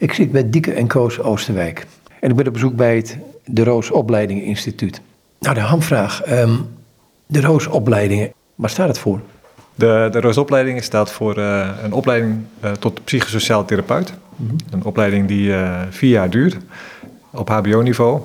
Ik zit bij Dieke en Koos Oosterwijk. En ik ben op bezoek bij het De Roos Opleidingen Instituut. Nou, de hamvraag. ehm, de Roos Opleidingen, waar staat het voor? De, de Roosopleiding staat voor eh, een opleiding eh, tot psychosociaal therapeut. Een opleiding die eh, vier jaar duurt op HBO-niveau.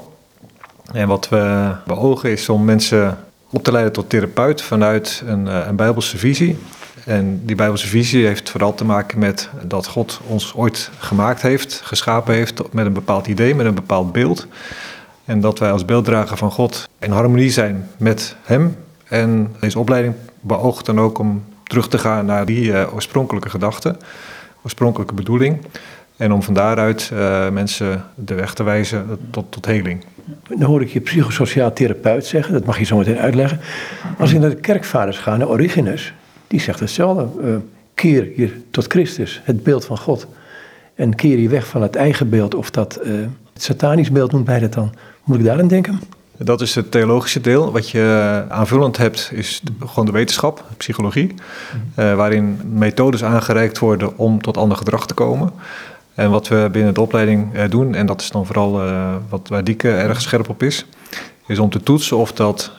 En wat we beogen is om mensen op te leiden tot therapeut vanuit een, een Bijbelse visie. En die Bijbelse visie heeft vooral te maken met dat God ons ooit gemaakt heeft, geschapen heeft met een bepaald idee, met een bepaald beeld. En dat wij als beelddrager van God in harmonie zijn met Hem. En deze opleiding beoogt dan ook om terug te gaan naar die eh, oorspronkelijke gedachte, oorspronkelijke bedoeling. En om van daaruit eh, mensen de weg te wijzen tot, tot heling. Dan hoor ik je psychosociaal therapeut zeggen, dat mag je zo meteen uitleggen. Als ik naar de kerkvaders ga, naar Origenes, die zegt hetzelfde. eh, keer je tot Christus, het beeld van God. En keer je weg van het eigen beeld, of dat eh, het satanisch beeld noemt hij dat dan. Moet ik daaraan denken? Dat is het theologische deel. Wat je aanvullend hebt is gewoon de wetenschap, psychologie, eh, waarin methodes aangereikt worden om tot ander gedrag te komen. En wat we binnen de opleiding eh, doen, en dat is dan vooral eh, wat waar Dieke erg scherp op is, is om te toetsen of dat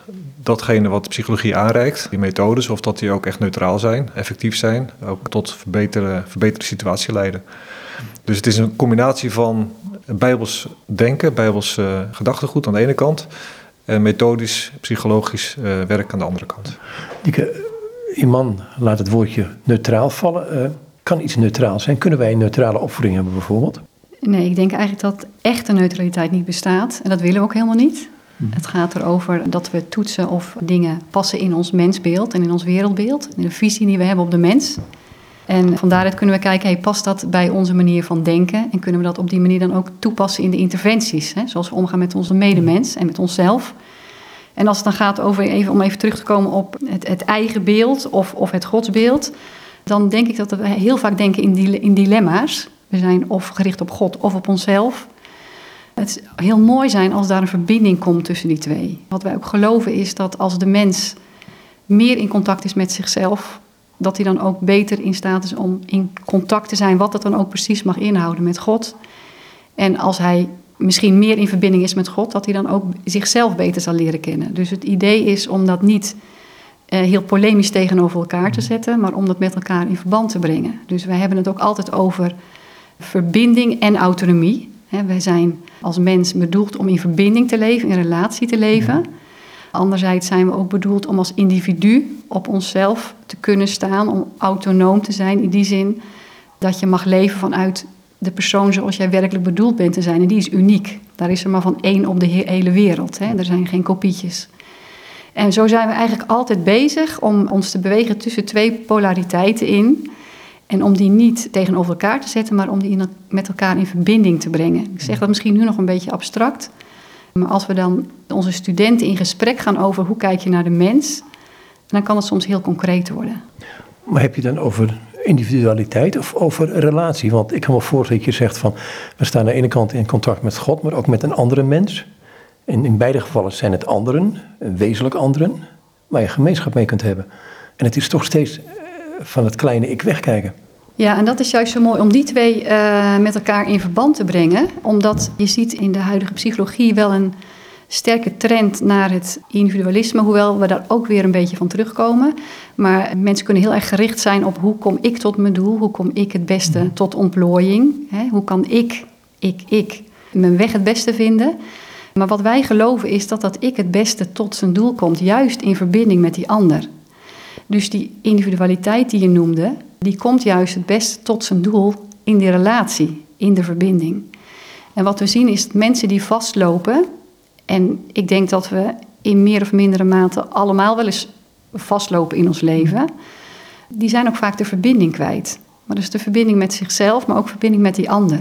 datgene wat de psychologie aanreikt, die methodes, of dat die ook echt neutraal zijn, effectief zijn, ook tot verbeterde, verbeterde situatie leiden. Dus het is een combinatie van bijbels denken, bijbels eh, gedachtegoed aan de ene kant, en methodisch, psychologisch eh, werk aan de andere kant. Dieke, Iman laat het woordje neutraal vallen. Eh, kan iets neutraal zijn? Kunnen wij een neutrale opvoeding hebben bijvoorbeeld? Nee, ik denk eigenlijk dat echte neutraliteit niet bestaat. En dat willen we ook helemaal niet. Het gaat erover dat we toetsen of dingen passen in ons mensbeeld en in ons wereldbeeld. In de visie die we hebben op de mens. En van daaruit kunnen we kijken, hey, past dat bij onze manier van denken? En kunnen we dat op die manier dan ook toepassen in de interventies? Hè? Zoals we omgaan met onze medemens en met onszelf. En als het dan gaat over, even, om even terug te komen op het, het eigen beeld of, of het godsbeeld, dan denk ik dat we heel vaak denken in, in dilemma's. We zijn of gericht op God of op onszelf. Het heel mooi zijn als daar een verbinding komt tussen die twee. Wat wij ook geloven is dat als de mens meer in contact is met zichzelf, dat hij dan ook beter in staat is om in contact te zijn, wat dat dan ook precies mag inhouden met God. En als hij misschien meer in verbinding is met God, dat hij dan ook zichzelf beter zal leren kennen. Dus het idee is om dat niet eh, heel polemisch tegenover elkaar te zetten, maar om dat met elkaar in verband te brengen. Dus wij hebben het ook altijd over verbinding en autonomie. Wij zijn als mens bedoeld om in verbinding te leven, in relatie te leven. Anderzijds zijn we ook bedoeld om als individu op onszelf te kunnen staan, om autonoom te zijn in die zin dat je mag leven vanuit de persoon zoals jij werkelijk bedoeld bent te zijn. En die is uniek. Daar is er maar van één op de he- hele wereld. Hè. Er zijn geen kopietjes. En zo zijn we eigenlijk altijd bezig om ons te bewegen tussen twee polariteiten in. En om die niet tegenover elkaar te zetten, maar om die in, met elkaar in verbinding te brengen. Ik zeg dat misschien nu nog een beetje abstract. Maar als we dan onze studenten in gesprek gaan over hoe kijk je naar de mens, dan kan het soms heel concreet worden. Maar heb je dan over individualiteit of over relatie? Want ik kan me voorstellen dat je zegt van... we staan aan de ene kant in contact met God, maar ook met een andere mens. En in beide gevallen zijn het anderen, wezenlijk anderen... waar je gemeenschap mee kunt hebben. En het is toch steeds van het kleine ik wegkijken. Ja, en dat is juist zo mooi om die twee eh, met elkaar in verband te brengen. Omdat je ziet in de huidige psychologie wel een sterke trend naar het individualisme. Hoewel we daar ook weer een beetje van terugkomen. Maar mensen kunnen heel erg gericht zijn op hoe kom ik tot mijn doel? Hoe kom ik het beste tot ontplooiing? Hè? Hoe kan ik, ik, ik, mijn weg het beste vinden? Maar wat wij geloven is dat dat ik het beste tot zijn doel komt. Juist in verbinding met die ander. Dus die individualiteit die je noemde, die komt juist het beste tot zijn doel in die relatie, in de verbinding. En wat we zien is dat mensen die vastlopen, en ik denk dat we in meer of mindere mate allemaal wel eens vastlopen in ons leven, die zijn ook vaak de verbinding kwijt. Maar dus de verbinding met zichzelf, maar ook verbinding met die ander.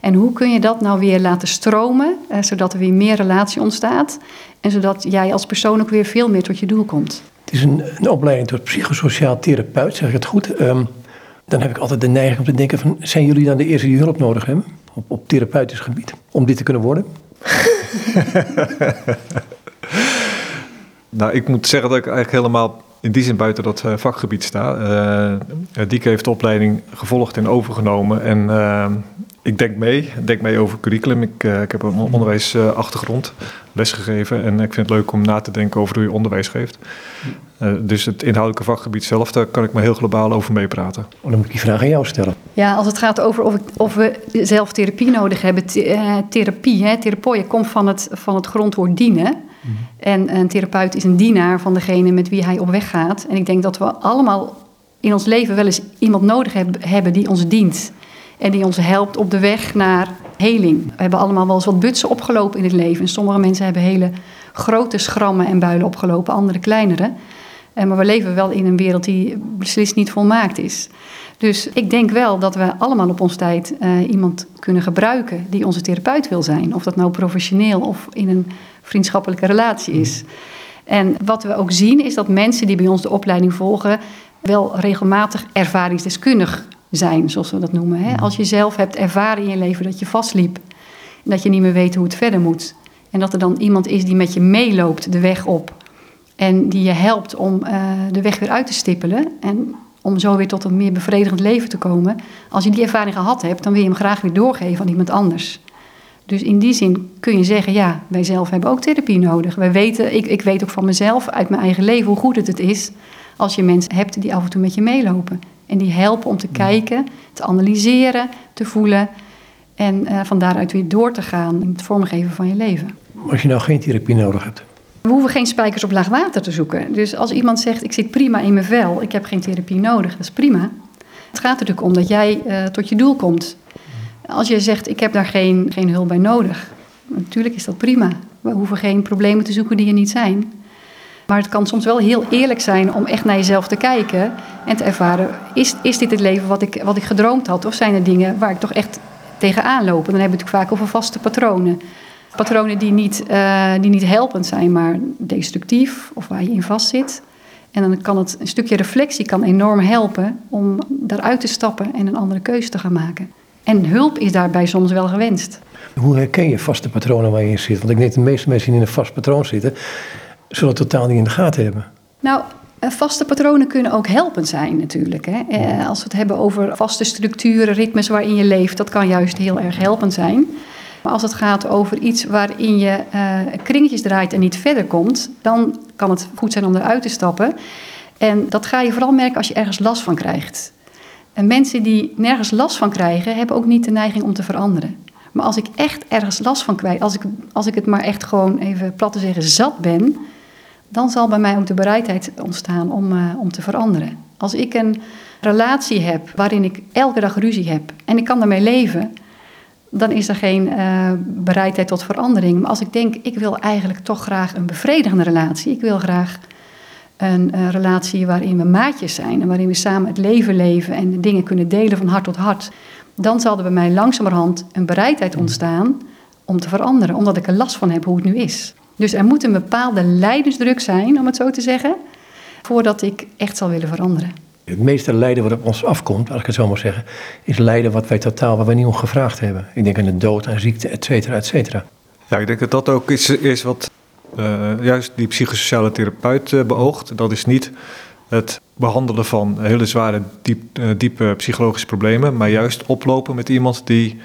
En hoe kun je dat nou weer laten stromen, eh, zodat er weer meer relatie ontstaat en zodat jij als persoon ook weer veel meer tot je doel komt? Het is een, opleiding tot psychosociaal therapeut, zeg ik het goed. Ehm, dan heb ik altijd de neiging om te denken van... zijn jullie dan de eerste die hulp nodig hebben op, op therapeutisch gebied... om dit te kunnen worden? Nou, ik moet zeggen dat ik eigenlijk helemaal in die zin buiten dat eh, vakgebied sta. Eh Dieke heeft de opleiding gevolgd en overgenomen. En eh, ik denk mee. Ik denk mee over curriculum. Ik, uh, ik heb een onderwijsachtergrond, lesgegeven. En ik vind het leuk om na te denken over hoe je onderwijs geeft. Uh, dus het inhoudelijke vakgebied zelf, daar kan ik me heel globaal over meepraten. Dan moet ik die vraag aan jou stellen. Ja, als het gaat over of, ik, of we zelf therapie nodig hebben. Uh, therapie, hè, therapie komt van het, van het grondwoord dienen. Mm. En een therapeut is een dienaar van degene met wie hij op weg gaat. En ik denk dat we allemaal in ons leven wel eens iemand nodig hebben die ons dient. En die ons helpt op de weg naar heling. We hebben allemaal wel eens wat butsen opgelopen in het leven. En sommige mensen hebben hele grote schrammen en builen opgelopen, andere kleinere. Eh, maar we leven wel in een wereld die beslist niet volmaakt is. Dus ik denk wel dat we allemaal op ons tijd uh, iemand kunnen gebruiken die onze therapeut wil zijn. Of dat nou professioneel of in een vriendschappelijke relatie is. En wat we ook zien is dat mensen die bij ons de opleiding volgen wel regelmatig ervaringsdeskundig zijn, zoals we dat noemen. Hè? Als je zelf hebt ervaren in je leven dat je vastliep en dat je niet meer weet hoe het verder moet. En dat er dan iemand is die met je meeloopt de weg op en die je helpt om uh, de weg weer uit te stippelen en om zo weer tot een meer bevredigend leven te komen. Als je die ervaring gehad hebt, dan wil je hem graag weer doorgeven aan iemand anders. Dus in die zin kun je zeggen, ja, wij zelf hebben ook therapie nodig. Wij weten, ik, ik weet ook van mezelf uit mijn eigen leven hoe goed het, het is als je mensen hebt die af en toe met je meelopen. En die helpen om te kijken, te analyseren, te voelen en uh, van daaruit weer door te gaan in het vormgeven van je leven. Als je nou geen therapie nodig hebt? We hoeven geen spijkers op laag water te zoeken. Dus als iemand zegt, ik zit prima in mijn vel, ik heb geen therapie nodig, dat is prima. Het gaat er natuurlijk om dat jij uh, tot je doel komt. Als je zegt, ik heb daar geen, geen hulp bij nodig, natuurlijk is dat prima. We hoeven geen problemen te zoeken die er niet zijn. Maar het kan soms wel heel eerlijk zijn om echt naar jezelf te kijken en te ervaren: is, is dit het leven wat ik, wat ik gedroomd had? Of zijn er dingen waar ik toch echt tegenaan loop? En dan hebben we het vaak over vaste patronen. Patronen die niet, uh, die niet helpend zijn, maar destructief of waar je in vastzit. En dan kan het een stukje reflectie kan enorm helpen om daaruit te stappen en een andere keuze te gaan maken. En hulp is daarbij soms wel gewenst. Hoe herken je vaste patronen waar je in zit? Want ik denk dat de meeste mensen die in een vast patroon zitten, zullen het totaal niet in de gaten hebben. Nou, eh, vaste patronen kunnen ook helpend zijn natuurlijk. Hè. Eh, als we het hebben over vaste structuren, ritmes waarin je leeft, dat kan juist heel erg helpend zijn. Maar als het gaat over iets waarin je uh, kringetjes draait en niet verder komt, dan kan het goed zijn om eruit te stappen. En dat ga je vooral merken als je ergens last van krijgt. En mensen die nergens last van krijgen, hebben ook niet de neiging om te veranderen. Maar als ik echt ergens last van krijg, als ik, als ik het maar echt gewoon even plat te zeggen zat ben, dan zal bij mij ook de bereidheid ontstaan om, uh, om te veranderen. Als ik een relatie heb waarin ik elke dag ruzie heb en ik kan daarmee leven, dan is er geen uh, bereidheid tot verandering. Maar als ik denk, ik wil eigenlijk toch graag een bevredigende relatie, ik wil graag een uh, relatie waarin we maatjes zijn en waarin we samen het leven leven en de dingen kunnen delen van hart tot hart, dan zal er bij mij langzamerhand een bereidheid ontstaan om te veranderen, omdat ik er last van heb hoe het nu is. Dus er moet een bepaalde leidensdruk zijn, om het zo te zeggen, voordat ik echt zal willen veranderen. Het meeste lijden wat op ons afkomt, als ik het zo mag zeggen, is lijden wat wij totaal, waar wij niet om gevraagd hebben. Ik denk aan de dood, aan ziekte, et cetera, et cetera. Ja, ik denk dat dat ook is, is wat uh, juist die psychosociale therapeut uh, beoogt. Dat is niet het behandelen van hele zware, diep, uh, diepe psychologische problemen, maar juist oplopen met iemand die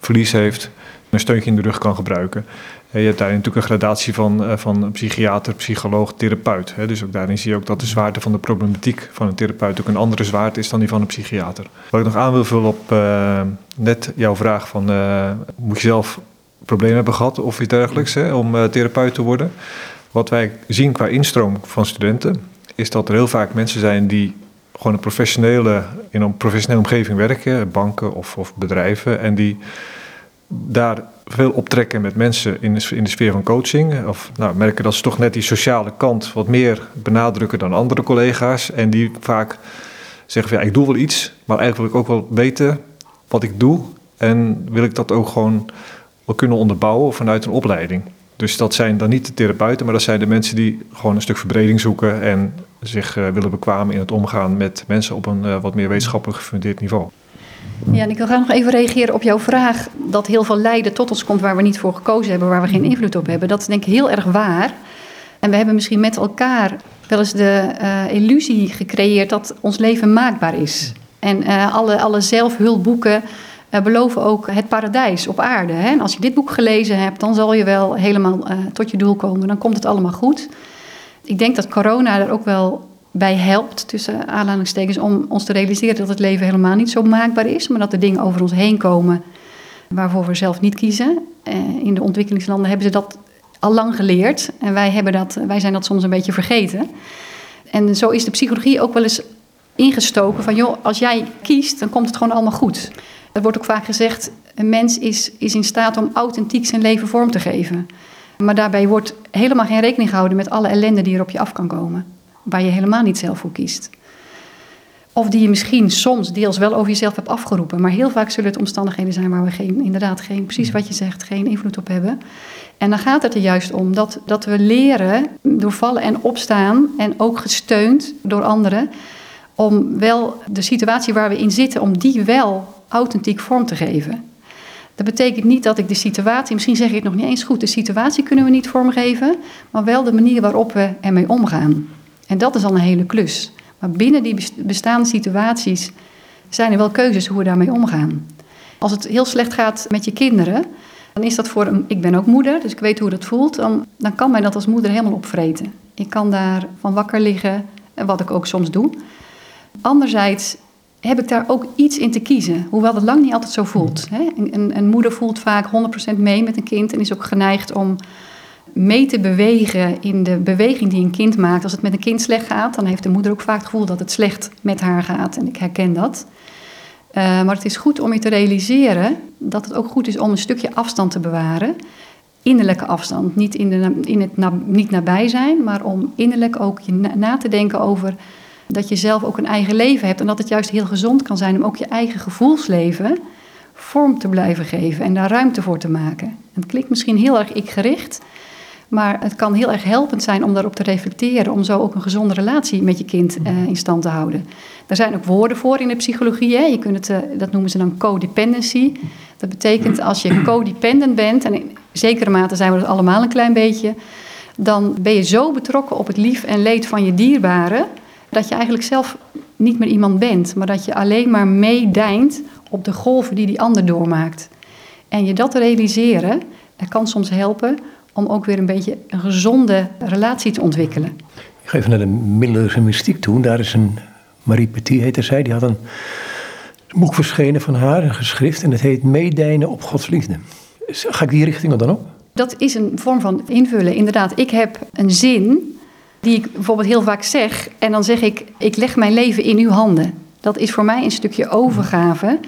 verlies heeft, een steuntje in de rug kan gebruiken. Je hebt daarin natuurlijk een gradatie van, uh, van psychiater, psycholoog, therapeut. Dus ook daarin zie je ook dat de zwaarte van de problematiek van een therapeut ook een andere zwaarte is dan die van een psychiater. Wat ik nog aan wil vullen op uh, net jouw vraag van uh, moet je zelf problemen hebben gehad of iets dergelijks hè, om therapeut te worden. Wat wij zien qua instroom van studenten is dat er heel vaak mensen zijn die gewoon een professionele, in een professionele omgeving werken, banken of, of bedrijven, en die daar veel optrekken met mensen in de, in de sfeer van coaching. Of nou, merken dat ze toch net die sociale kant wat meer benadrukken dan andere collega's. En die vaak zeggen van ja, ik doe wel iets, maar eigenlijk wil ik ook wel weten wat ik doe. En wil ik dat ook gewoon wel kunnen onderbouwen vanuit een opleiding. Dus dat zijn dan niet de therapeuten, maar dat zijn de mensen die gewoon een stuk verbreding zoeken en zich uh, willen bekwamen in het omgaan met mensen op een uh, wat meer wetenschappelijk gefundeerd niveau. Ja, en ik wil graag nog even reageren op jouw vraag dat heel veel lijden tot ons komt waar we niet voor gekozen hebben, waar we geen invloed op hebben. Dat is denk ik heel erg waar. En we hebben misschien met elkaar wel eens de uh, illusie gecreëerd dat ons leven maakbaar is. En uh, alle, alle zelfhulpboeken uh, beloven ook het paradijs op aarde. Hè? En als je dit boek gelezen hebt, dan zal je wel helemaal tot je doel komen. Dan komt het allemaal goed. Ik denk dat corona er ook wel bij helpt, tussen aanhalingstekens, om ons te realiseren dat het leven helemaal niet zo maakbaar is, maar dat er dingen over ons heen komen waarvoor we zelf niet kiezen. Uh, in de ontwikkelingslanden hebben ze dat al lang geleerd en wij, hebben dat, wij zijn dat soms een beetje vergeten. En zo is de psychologie ook wel eens ingestoken van, joh, als jij kiest, dan komt het gewoon allemaal goed. Er wordt ook vaak gezegd, een mens is, is in staat om authentiek zijn leven vorm te geven. Maar daarbij wordt helemaal geen rekening gehouden met alle ellende die er op je af kan komen. Waar je helemaal niet zelf voor kiest. Of die je misschien soms deels wel over jezelf hebt afgeroepen. Maar heel vaak zullen het omstandigheden zijn waar we geen, inderdaad geen, precies wat je zegt, geen invloed op hebben. En dan gaat het er juist om dat, dat we leren door vallen en opstaan en ook gesteund door anderen. Om wel de situatie waar we in zitten, om die wel authentiek vorm te geven. Dat betekent niet dat ik de situatie, misschien zeg ik het nog niet eens goed, de situatie kunnen we niet vormgeven, maar wel de manier waarop we ermee omgaan. En dat is al een hele klus. Maar binnen die bestaande situaties zijn er wel keuzes hoe we daarmee omgaan. Als het heel slecht gaat met je kinderen, dan is dat voor een. Ik ben ook moeder, dus ik weet hoe dat voelt. Dan, dan kan mij dat als moeder helemaal opvreten. Ik kan daar van wakker liggen, wat ik ook soms doe. Anderzijds heb ik daar ook iets in te kiezen. Hoewel dat lang niet altijd zo voelt. Hè? Een, een, moeder voelt vaak 100% mee met een kind en is ook geneigd om mee te bewegen in de beweging die een kind maakt. Als het met een kind slecht gaat, dan heeft de moeder ook vaak het gevoel dat het slecht met haar gaat. En ik herken dat. Uh, maar het is goed om je te realiseren dat het ook goed is om een stukje afstand te bewaren. Innerlijke afstand. Niet, in, de, in het niet nabij zijn, maar om innerlijk ook je na, na te denken over dat je zelf ook een eigen leven hebt. En dat het juist heel gezond kan zijn om ook je eigen gevoelsleven vorm te blijven geven en daar ruimte voor te maken. Het klinkt misschien heel erg ik-gericht, maar het kan heel erg helpend zijn om daarop te reflecteren, om zo ook een gezonde relatie met je kind uh, in stand te houden. Daar zijn ook woorden voor in de psychologie. Hè. Je kunt het, uh, dat noemen ze dan codependency. Dat betekent als je codependent bent, en in zekere mate zijn we dat allemaal een klein beetje, dan ben je zo betrokken op het lief en leed van je dierbaren dat je eigenlijk zelf niet meer iemand bent, maar dat je alleen maar meedijnt op de golven die die ander doormaakt. En je dat realiseren, dat kan soms helpen om ook weer een beetje een gezonde relatie te ontwikkelen. Ik ga even naar de middeleeuwse mystiek toe. Daar is een Marie Petit, heette zij, die had een boek verschenen van haar, een geschrift, en het heet Meedijnen op Gods liefde. Ga ik die richting dan op? Dat is een vorm van invullen. Inderdaad, ik heb een zin die ik bijvoorbeeld heel vaak zeg. En dan zeg ik, ik leg mijn leven in uw handen. Dat is voor mij een stukje overgave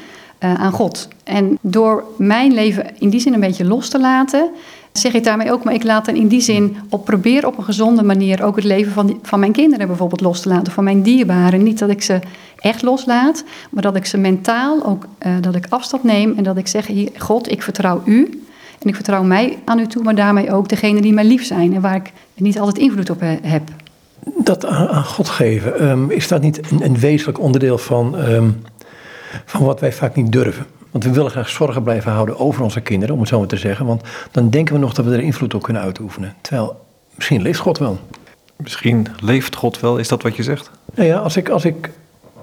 uh, aan God. En door mijn leven in die zin een beetje los te laten, zeg ik daarmee ook, maar ik laat dan in die zin op probeer op een gezonde manier ook het leven van, van mijn kinderen bijvoorbeeld los te laten, van mijn dierbaren. Niet dat ik ze echt loslaat, maar dat ik ze mentaal ook, uh, dat ik afstand neem en dat ik zeg, hier, God, ik vertrouw u. En ik vertrouw mij aan u toe, maar daarmee ook degene die mij lief zijn en waar ik niet altijd invloed op heb. Dat aan God geven, um, is dat niet een, een wezenlijk onderdeel van, um, van wat wij vaak niet durven? Want we willen graag zorgen blijven houden over onze kinderen, om het zo maar te zeggen. Want dan denken we nog dat we er invloed op kunnen uitoefenen. Terwijl, misschien leeft God wel. Misschien leeft God wel, is dat wat je zegt? Nou ja, als ik, als ik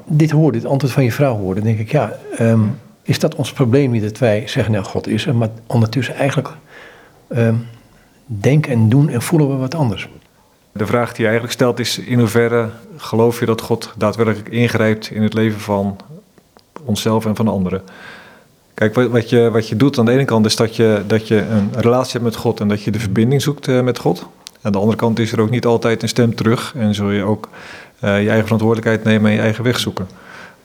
dit hoor, dit antwoord van je vrouw hoor, dan denk ik, ja, um, is dat ons probleem niet dat wij zeggen, nou God is er, maar ondertussen eigenlijk um, denken en doen en voelen we wat anders. De vraag die je eigenlijk stelt is, in hoeverre geloof je dat God daadwerkelijk ingrijpt in het leven van onszelf en van anderen? Kijk, wat je, wat je doet aan de ene kant is dat je, dat je een relatie hebt met God en dat je de verbinding zoekt uh, met God. Aan de andere kant is er ook niet altijd een stem terug en zul je ook uh, je eigen verantwoordelijkheid nemen en je eigen weg zoeken.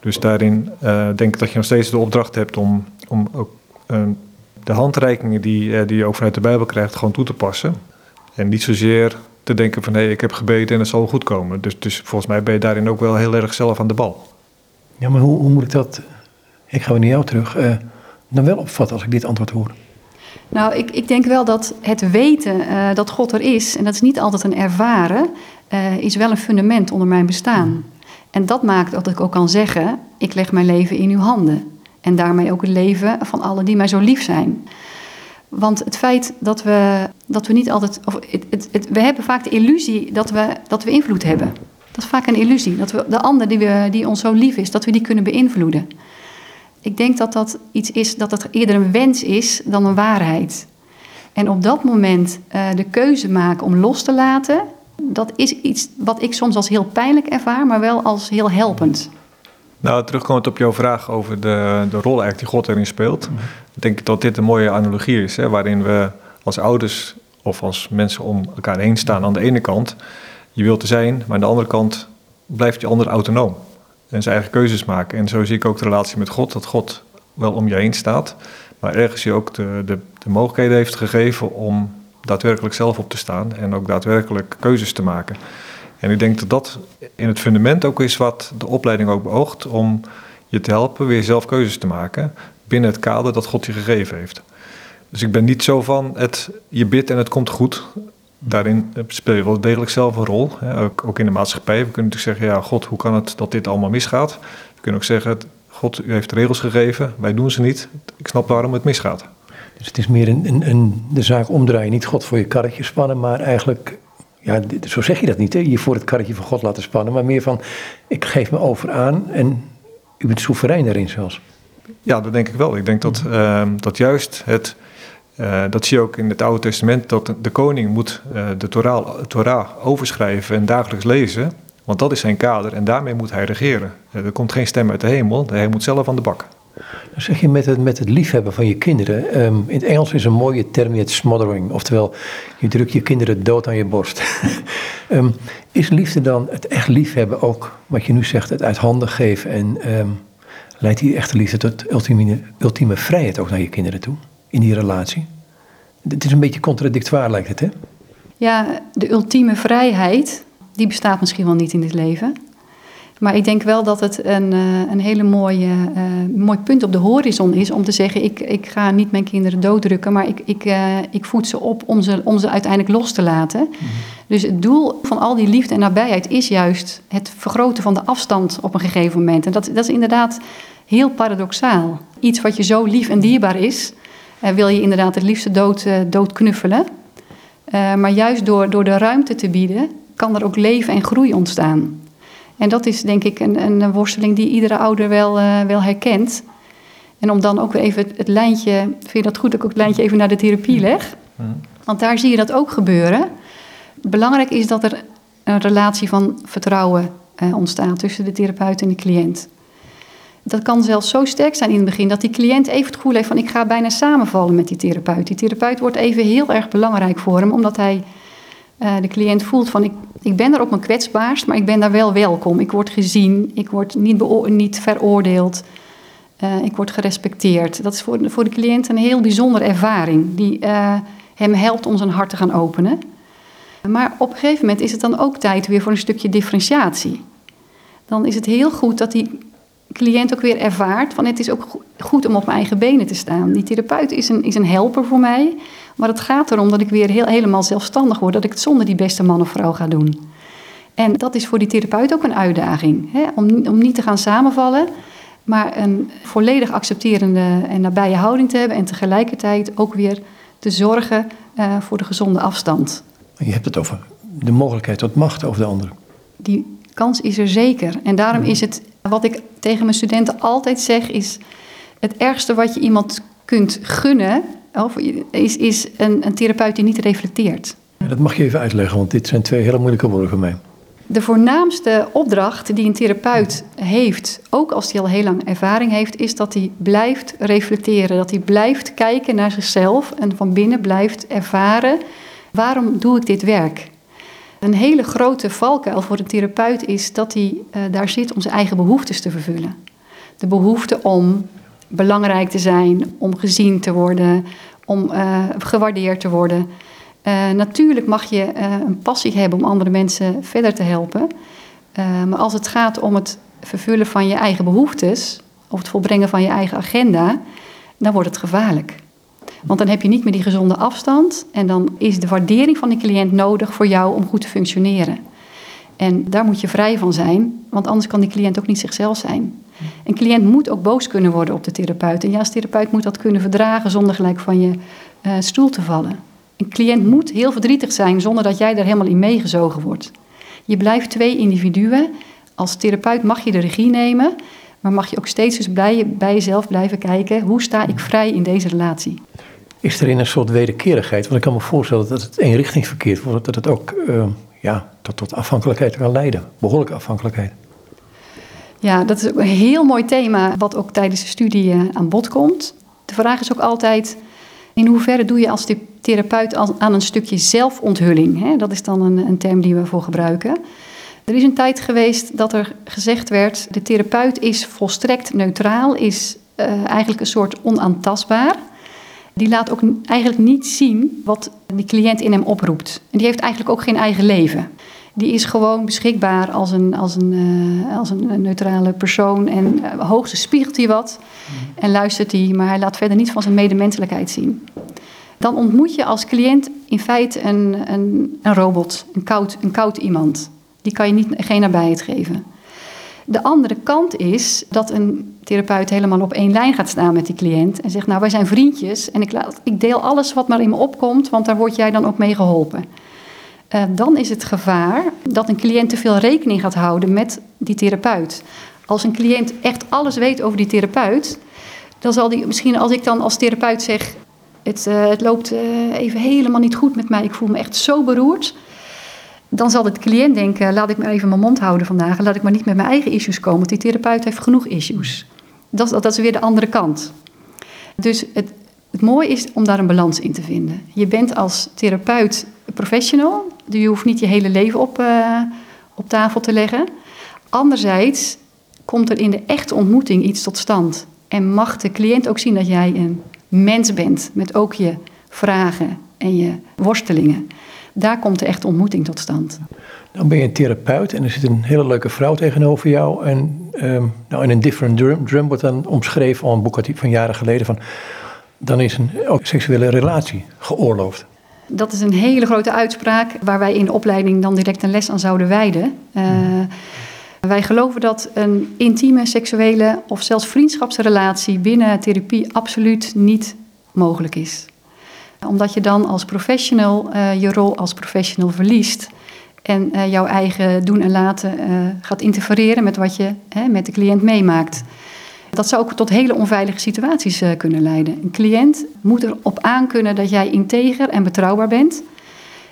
Dus daarin uh, denk ik dat je nog steeds de opdracht hebt om, om ook de handreikingen die, die je ook vanuit de Bijbel krijgt gewoon toe te passen. En niet zozeer te denken van hé, hey, ik heb gebeden en het zal goed komen. Dus, dus volgens mij ben je daarin ook wel heel erg zelf aan de bal. Ja, maar hoe, hoe moet ik dat, ik ga weer naar jou terug, dan wel opvatten als ik dit antwoord hoor? Nou, ik, ik denk wel dat het weten uh, dat God er is, en dat is niet altijd een ervaren, uh, is wel een fundament onder mijn bestaan. En dat maakt dat ik ook kan zeggen, ik leg mijn leven in uw handen. En daarmee ook het leven van allen die mij zo lief zijn. Want het feit dat we, dat we niet altijd. Of het, het, we hebben vaak de illusie dat we, dat we invloed hebben. Dat is vaak een illusie. Dat we de ander die, we, die ons zo lief is, dat we die kunnen beïnvloeden. Ik denk dat dat iets is, dat het eerder een wens is dan een waarheid. En op dat moment uh, de keuze maken om los te laten, dat is iets wat ik soms als heel pijnlijk ervaar, maar wel als heel helpend. Nou, terugkomend op jouw vraag over de, de rol eigenlijk die God erin speelt. Mm Ik denk dat dit een mooie analogie is, hè, waarin we als ouders of als mensen om elkaar heen staan aan de ene kant. Je wilt er zijn, maar aan de andere kant blijft je ander autonoom. En zijn eigen keuzes maken. En zo zie ik ook de relatie met God, dat God wel om je heen staat. Maar ergens je ook de, de, de mogelijkheden heeft gegeven om daadwerkelijk zelf op te staan. En ook daadwerkelijk keuzes te maken. En ik denk dat dat in het fundament ook is wat de opleiding ook beoogt. Om je te helpen weer zelf keuzes te maken binnen het kader dat God je gegeven heeft. Dus ik ben niet zo van het, je bidt en het komt goed. Daarin speel je wel degelijk zelf een rol. Hè? Ook, ook, in de maatschappij. We kunnen natuurlijk zeggen, ja, God, hoe kan het dat dit allemaal misgaat? We kunnen ook zeggen, God, u heeft regels gegeven, wij doen ze niet. Ik snap waarom het misgaat. Dus het is meer een, een, een de zaak omdraaien. Niet God voor je karretje spannen, maar eigenlijk ja, zo zeg je dat niet, hè? je voor het karretje van God laten spannen, maar meer van, ik geef me over aan en u bent soeverein daarin zelfs. Ja, dat denk ik wel. Ik denk dat, uh, dat juist het, uh, dat zie je ook in het Oude Testament, dat de koning moet uh, de Torah, Torah overschrijven en dagelijks lezen, want dat is zijn kader en daarmee moet hij regeren. er komt geen stem uit de hemel, hij moet zelf aan de bak. Dan zeg je met het, met het liefhebben van je kinderen. Um, in het Engels is een mooie term, het smothering. Oftewel, je drukt je kinderen dood aan je borst. um, is liefde dan het echt liefhebben ook, wat je nu zegt, het uit handen geven? En um, leidt die echte liefde tot ultieme, ultieme vrijheid ook naar je kinderen toe? In die relatie? Het is een beetje contradictoir, lijkt het, hè? Ja, de ultieme vrijheid, die bestaat misschien wel niet in dit leven. Maar ik denk wel dat het een, uh, een hele mooie, uh, mooi punt op de horizon is om te zeggen: ik, ik ga niet mijn kinderen dooddrukken, maar ik, ik, uh, ik voed ze op om ze, om ze uiteindelijk los te laten. Mm -hmm. Dus het doel van al die liefde en nabijheid is juist het vergroten van de afstand op een gegeven moment. En dat, dat is inderdaad heel paradoxaal. Iets wat je zo lief en dierbaar is, wil je inderdaad het liefste dood, dood knuffelen. maar juist door, door de ruimte te bieden, kan er ook leven en groei ontstaan. En dat is denk ik een, een worsteling die iedere ouder wel, wel herkent. En om dan ook weer even het, lijntje, vind je dat goed dat ik ook het lijntje even naar de therapie leg? Want daar zie je dat ook gebeuren. Belangrijk is dat er een relatie van vertrouwen ontstaat tussen de therapeut en de cliënt. Dat kan zelfs zo sterk zijn in het begin dat die cliënt even het gevoel heeft van ik ga bijna samenvallen met die therapeut. Die therapeut wordt even heel erg belangrijk voor hem, omdat hij uh, de cliënt voelt van ik, ik ben er op mijn kwetsbaarst, maar ik ben daar wel welkom. Ik word gezien, ik word niet, niet veroordeeld, uh, ik word gerespecteerd. Dat is voor voor de cliënt een heel bijzondere ervaring die uh, hem helpt om zijn hart te gaan openen. Maar op een gegeven moment is het dan ook tijd weer voor een stukje differentiatie. Dan is het heel goed dat die cliënt ook weer ervaart van het is ook goed om op mijn eigen benen te staan. Die therapeut is een, is een helper voor mij. Maar het gaat erom dat ik weer heel, helemaal zelfstandig word, dat ik het zonder die beste man of vrouw ga doen. En dat is voor die therapeut ook een uitdaging. Hè? Om, om niet te gaan samenvallen, maar een volledig accepterende en nabije houding te hebben. En tegelijkertijd ook weer te zorgen uh, voor de gezonde afstand. Je hebt het over de mogelijkheid tot macht over de ander. Die kans is er zeker. En daarom is het, wat ik tegen mijn studenten altijd zeg, is het ergste wat je iemand kunt gunnen, of is, is een, een therapeut die niet reflecteert. Dat mag je even uitleggen, want dit zijn twee hele moeilijke woorden voor mij. De voornaamste opdracht die een therapeut heeft, ook als hij al heel lang ervaring heeft, is dat hij blijft reflecteren. Dat hij blijft kijken naar zichzelf en van binnen blijft ervaren: waarom doe ik dit werk? Een hele grote valkuil voor een therapeut is dat hij uh, daar zit om zijn eigen behoeftes te vervullen. De behoefte om belangrijk te zijn, om gezien te worden, om uh, gewaardeerd te worden. Uh, natuurlijk mag je een passie hebben om andere mensen verder te helpen. maar als het gaat om het vervullen van je eigen behoeftes of het volbrengen van je eigen agenda, dan wordt het gevaarlijk. Want dan heb je niet meer die gezonde afstand en dan is de waardering van de cliënt nodig voor jou om goed te functioneren. En daar moet je vrij van zijn, want anders kan die cliënt ook niet zichzelf zijn. Een cliënt moet ook boos kunnen worden op de therapeut. En ja, als therapeut moet dat kunnen verdragen zonder gelijk van je uh, stoel te vallen. Een cliënt moet heel verdrietig zijn zonder dat jij daar helemaal in meegezogen wordt. Je blijft twee individuen. Als therapeut mag je de regie nemen, Maar mag je ook steeds dus bij jezelf blijven kijken, hoe sta ik vrij in deze relatie? Is er in een soort wederkerigheid? Want ik kan me voorstellen dat het eenrichtingsverkeer wordt, dat het ook uh, ja, tot, tot afhankelijkheid kan leiden. Behoorlijke afhankelijkheid. Ja, dat is ook een heel mooi thema, wat ook tijdens de studie uh, aan bod komt. De vraag is ook altijd: in hoeverre doe je als therapeut aan een stukje zelfonthulling? Dat is dan een, een term die we voor gebruiken. Er is een tijd geweest dat er gezegd werd: de therapeut is volstrekt neutraal, is uh, eigenlijk een soort onaantastbaar. Die laat ook eigenlijk niet zien wat die cliënt in hem oproept. En die heeft eigenlijk ook geen eigen leven. Die is gewoon beschikbaar als een, als een, uh, als een neutrale persoon. En uh, hoogstens spiegelt hij wat en luistert hij, maar hij laat verder niet van zijn medemenselijkheid zien. Dan ontmoet je als cliënt in feite een, een, een robot, een koud, een koud iemand. Die kan je niet, geen nabijheid geven. De andere kant is dat een therapeut helemaal op één lijn gaat staan met die cliënt en zegt: Nou, wij zijn vriendjes en ik, ik deel alles wat maar in me opkomt, want daar word jij dan ook mee geholpen. Uh, dan is het gevaar dat een cliënt te veel rekening gaat houden met die therapeut. Als een cliënt echt alles weet over die therapeut, dan zal die misschien, als ik dan als therapeut zeg: Het, uh, het loopt uh, even helemaal niet goed met mij, ik voel me echt zo beroerd dan zal de cliënt denken: laat ik me even mijn mond houden vandaag. Laat ik maar niet met mijn eigen issues komen, want die therapeut heeft genoeg issues. Dat, dat, is weer de andere kant. Dus het, het mooie is om daar een balans in te vinden. Je bent als therapeut professional, dus je hoeft niet je hele leven op, uh, op tafel te leggen. Anderzijds komt er in de echte ontmoeting iets tot stand. En mag de cliënt ook zien dat jij een mens bent met ook je vragen en je worstelingen. Daar komt de echte ontmoeting tot stand. Dan ben je een therapeut en er zit een hele leuke vrouw tegenover jou. En um, nou, in een different drum, drum wordt dan omschreven, al een boek van jaren geleden, van dan is een ook seksuele relatie geoorloofd. Dat is een hele grote uitspraak waar wij in de opleiding dan direct een les aan zouden wijden. Uh, wij geloven dat een intieme seksuele of zelfs vriendschapsrelatie binnen therapie absoluut niet mogelijk is omdat je dan als professional uh, je rol als professional verliest. En uh, jouw eigen doen en laten uh, gaat interfereren met wat je met de cliënt meemaakt. Dat zou ook tot hele onveilige situaties kunnen leiden. Een cliënt moet erop aankunnen dat jij integer en betrouwbaar bent.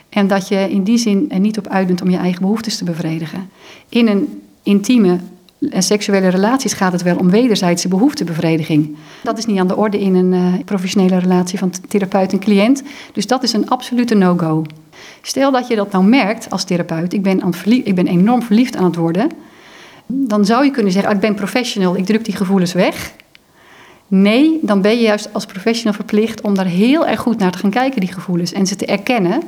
En dat je in die zin er niet op uit bent om je eigen behoeftes te bevredigen. In een intieme en seksuele relaties gaat het wel om wederzijdse behoeftebevrediging. Dat is niet aan de orde in een uh, professionele relatie van therapeut en cliënt. Dus dat is een absolute no-go. Stel dat je dat nou merkt als therapeut, ik ben, aan ik ben enorm verliefd aan het worden. Dan zou je kunnen zeggen, ah, ik ben professional, ik druk die gevoelens weg. Nee, dan ben je juist als professional verplicht om daar heel erg goed naar te gaan kijken, die gevoelens. En ze te erkennen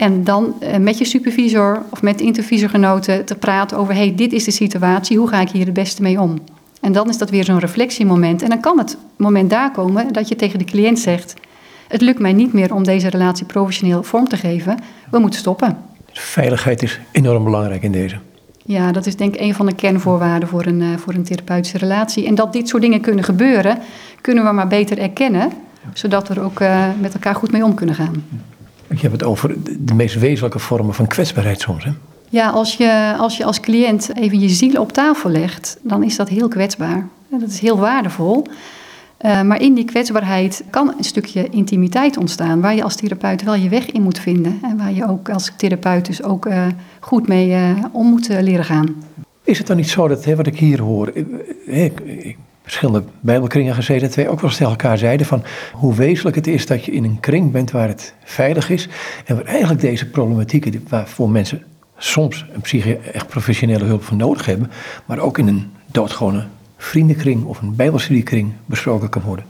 en dan uh, met je supervisor of met intervisorgenoten te praten over: hey, dit is de situatie, hoe ga ik hier het beste mee om? En dan is dat weer zo'n reflectiemoment. En dan kan het moment daar komen dat je tegen de cliënt zegt: Het lukt mij niet meer om deze relatie professioneel vorm te geven, we moeten stoppen. Veiligheid is enorm belangrijk in deze. Ja, dat is denk ik een van de kernvoorwaarden voor een, uh, voor een therapeutische relatie. En dat dit soort dingen kunnen gebeuren, kunnen we maar beter erkennen, zodat we er ook uh, met elkaar goed mee om kunnen gaan. Je hebt het over de meest wezenlijke vormen van kwetsbaarheid soms. Hè? Ja, als je, als je als cliënt even je ziel op tafel legt, dan is dat heel kwetsbaar. Dat is heel waardevol. Uh, maar in die kwetsbaarheid kan een stukje intimiteit ontstaan, waar je als therapeut wel je weg in moet vinden. En waar je ook als therapeut dus ook uh, goed mee uh, om moet leren gaan. Is het dan niet zo dat, hè, wat ik hier hoor, ik, ik verschillende bijbelkringen gezeten, twee ook wel eens tegen elkaar zeiden van hoe wezenlijk het is dat je in een kring bent waar het veilig is en waar eigenlijk deze problematieken waarvoor mensen soms een psyche echt professionele hulp voor nodig hebben, maar ook in een doodgewone vriendenkring of een bijbelstudiekring besproken kan worden.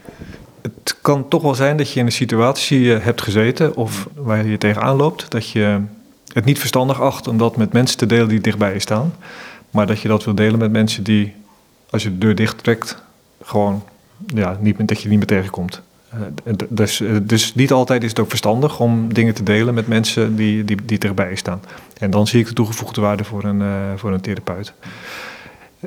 Het kan toch wel zijn dat je in een situatie eh, hebt gezeten of waar je tegenaan loopt, dat je het niet verstandig acht om dat met mensen te delen die dichtbij je staan, maar dat je dat wil delen met mensen die, als je de deur dicht trekt, gewoon ja, niet, dat je niet meer tegenkomt. Uh, dus, uh, dus niet altijd is het ook verstandig om dingen te delen met mensen die, die, die erbij staan. En dan zie ik de toegevoegde waarde voor een, uh, voor een therapeut.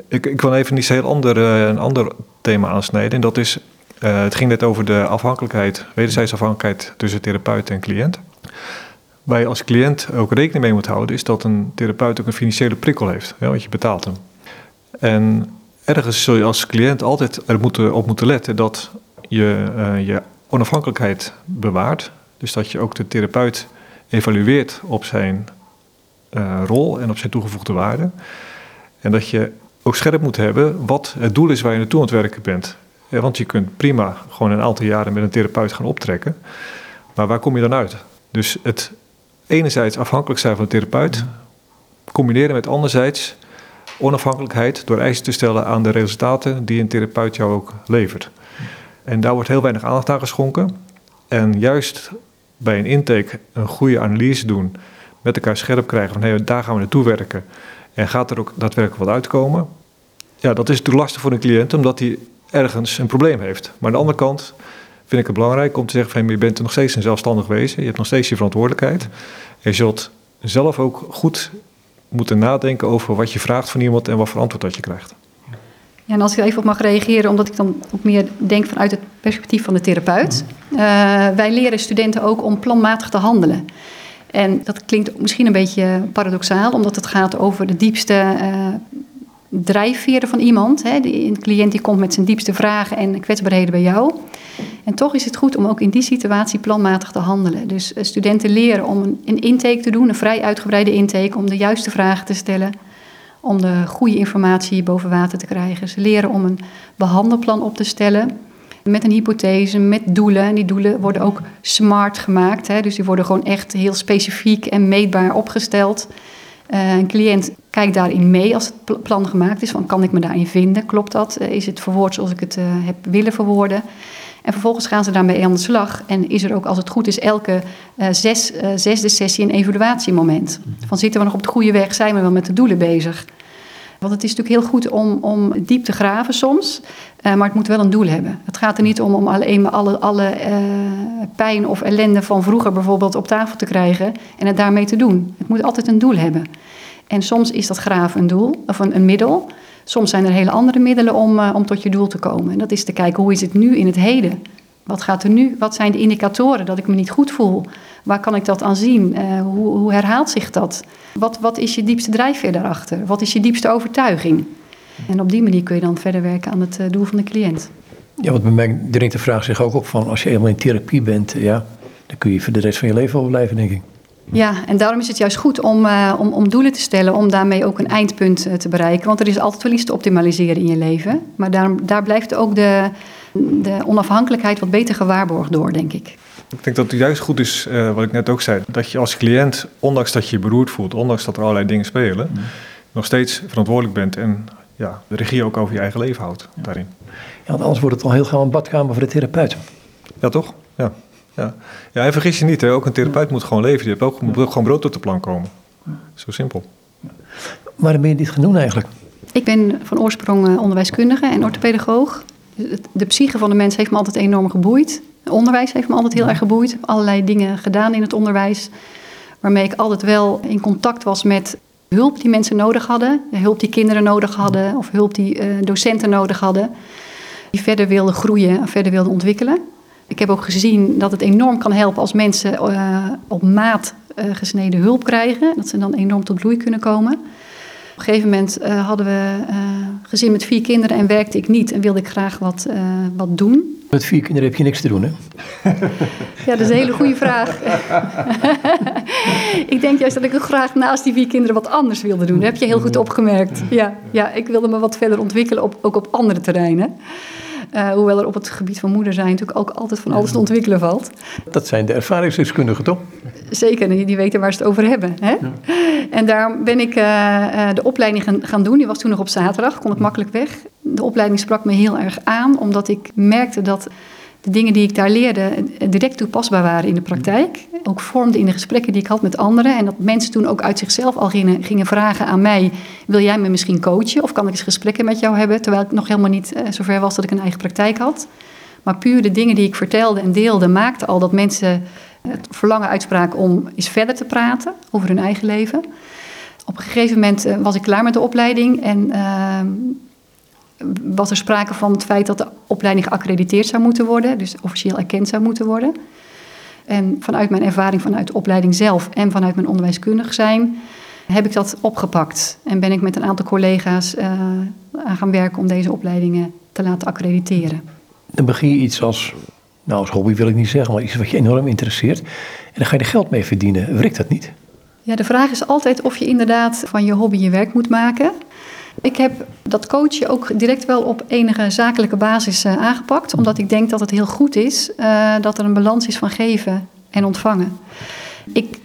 Ik, ik wil even iets heel ander, een ander thema aansnijden. En dat is, het ging net over de afhankelijkheid, wederzijdse afhankelijkheid tussen therapeut en cliënt. Waar je als cliënt ook rekening mee moet houden, is dat een therapeut ook een financiële prikkel heeft. Ja, want je betaalt hem. En ergens zul je als cliënt altijd er moeten, op moeten letten dat je uh, je onafhankelijkheid bewaart. Dus dat je ook de therapeut evalueert op zijn uh, rol en op zijn toegevoegde waarde. En dat je ook scherp moet hebben wat het doel is waar je naartoe aan het werken bent. Ja, want je kunt prima gewoon een aantal jaren met een therapeut gaan optrekken. Maar waar kom je dan uit? Dus het enerzijds afhankelijk zijn van de therapeut, combineren met anderzijds onafhankelijkheid door eisen te stellen aan de resultaten die een therapeut jou ook levert. En daar wordt heel weinig aandacht aan geschonken. En juist bij een intake een goede analyse doen, met elkaar scherp krijgen van hey, daar gaan we naartoe werken. En gaat er ook daadwerkelijk wat uitkomen? Ja, dat is natuurlijk lastig voor een cliënt, omdat hij ergens een probleem heeft. Maar aan de andere kant vind ik het belangrijk om te zeggen van je bent nog steeds een zelfstandig wezen. Je hebt nog steeds je verantwoordelijkheid. Je zult zelf ook goed moeten nadenken over wat je vraagt van iemand en wat voor antwoord dat je krijgt. Ja, en als ik er even op mag reageren, omdat ik dan ook meer denk vanuit het perspectief van de therapeut. Uh, wij leren studenten ook om planmatig te handelen. En dat klinkt misschien een beetje paradoxaal, omdat het gaat over de diepste uh, drijfveren van iemand. Hè. Een cliënt die komt met zijn diepste vragen en kwetsbaarheden bij jou. En toch is het goed om ook in die situatie planmatig te handelen. Dus uh, studenten leren om een, een intake te doen, een vrij uitgebreide intake, om de juiste vragen te stellen om de goede informatie boven water te krijgen. Ze leren om een behandelplan op te stellen met een hypothese, met doelen. En die doelen worden ook smart gemaakt. Hè? Dus die worden gewoon echt heel specifiek en meetbaar opgesteld. Uh, een cliënt kijkt daarin mee als het plan gemaakt is. Van, kan ik me daarin vinden? Klopt dat? Uh, is het verwoord zoals ik het uh, heb willen verwoorden? En vervolgens gaan ze daarmee aan de slag. En is er ook, als het goed is, elke zes, zesde sessie een evaluatiemoment. Van zitten we nog op de goede weg? Zijn we wel met de doelen bezig? Want het is natuurlijk heel goed om, om diep te graven soms, uh, maar het moet wel een doel hebben. Het gaat er niet om om alleen maar alle, alle uh, pijn of ellende van vroeger bijvoorbeeld op tafel te krijgen en het daarmee te doen. Het moet altijd een doel hebben. En soms is dat graven een doel of een, een middel. Soms zijn er hele andere middelen om, uh, om tot je doel te komen. En dat is te kijken hoe is het nu in het heden. Wat gaat er nu? Wat zijn de indicatoren dat ik me niet goed voel? Waar kan ik dat aan zien? Uh, hoe, hoe, herhaalt zich dat? Wat, wat is je diepste drijfveer daarachter? Wat is je diepste overtuiging? En op die manier kun je dan verder werken aan het uh, doel van de cliënt. Ja, want bij mij dringt de vraag zich ook op van als je helemaal in therapie bent, ja, dan kun je voor de rest van je leven wel blijven, denk ik. Ja, en daarom is het juist goed om, uh, om, om doelen te stellen, om daarmee ook een eindpunt uh, te bereiken. Want er is altijd wel iets te optimaliseren in je leven. Maar daar, daar blijft ook de, de onafhankelijkheid wat beter gewaarborgd door, denk ik. Ik denk dat het juist goed is, uh, wat ik net ook zei, dat je als cliënt, ondanks dat je je beroerd voelt, ondanks dat er allerlei dingen spelen, mm. nog steeds verantwoordelijk bent en ja, de regie ook over je eigen leven houdt ja. daarin. Ja, want anders wordt het al heel gauw een badkamer voor de therapeut. Ja, toch? Ja. Ja. ja, en vergis je niet, hè, ook een therapeut moet gewoon leven. Je hebt ook, moet ook gewoon brood op de plank komen. Zo simpel. Waarom ben je dit gaan doen eigenlijk? Ik ben van oorsprong uh, onderwijskundige en orthopedagoog. De psyche van de mens heeft me altijd enorm geboeid. Onderwijs heeft me altijd heel erg geboeid. Ik heb allerlei dingen gedaan in het onderwijs. Waarmee ik altijd wel in contact was met hulp die mensen nodig hadden. Hulp die kinderen nodig hadden. Of hulp die uh, docenten nodig hadden. Die verder wilden groeien en verder wilden ontwikkelen. Ik heb ook gezien dat het enorm kan helpen als mensen uh, op maat uh, gesneden hulp krijgen. Dat ze dan enorm tot bloei kunnen komen. Op een gegeven moment uh, hadden we gezin met vier kinderen en werkte ik niet. En wilde ik graag wat, wat doen. Met vier kinderen heb je niks te doen, hè? Ja, dat is een hele goede vraag. ik denk juist dat ik ook graag naast die vier kinderen wat anders wilde doen. Dat heb je heel goed opgemerkt. Ja, ja ik wilde me wat verder ontwikkelen, op, ook op andere terreinen. Uh, hoewel er op het gebied van moeder zijn natuurlijk ook altijd van alles te ontwikkelen valt. Dat zijn de ervaringsdeskundigen, toch? Zeker, die, die weten waar ze het over hebben. Hè? Ja. En daar ben ik uh, uh, de opleiding gaan, gaan, doen. Die was toen nog op zaterdag, kon ik makkelijk weg. De opleiding sprak me heel erg aan, omdat ik merkte dat de dingen die ik daar leerde direct toepasbaar waren in de praktijk. Ook vormden in de gesprekken die ik had met anderen. En dat mensen toen ook uit zichzelf al gingen, gingen vragen aan mij: Wil jij me misschien coachen? Of kan ik eens gesprekken met jou hebben? Terwijl ik nog helemaal niet uh, zover was dat ik een eigen praktijk had. Maar puur de dingen die ik vertelde en deelde, maakten al dat mensen het verlangen uitspraken om eens verder te praten over hun eigen leven. Op een gegeven moment uh, was ik klaar met de opleiding en. Uh, was er sprake van het feit dat de opleiding geaccrediteerd zou moeten worden, dus officieel erkend zou moeten worden. En vanuit mijn ervaring vanuit de opleiding zelf en vanuit mijn onderwijskundig zijn, heb ik dat opgepakt. En ben ik met een aantal collega's uh, aan gaan werken om deze opleidingen te laten accrediteren. Dan begin je iets als, nou als hobby wil ik niet zeggen, maar iets wat je enorm interesseert. En dan ga je er geld mee verdienen. Werkt dat niet? Ja, de vraag is altijd of je inderdaad van je hobby je werk moet maken. Ik heb dat coachen ook direct wel op enige zakelijke basis uh, aangepakt. Omdat ik denk dat het heel goed is uh, dat er een balans is van geven en ontvangen. Ik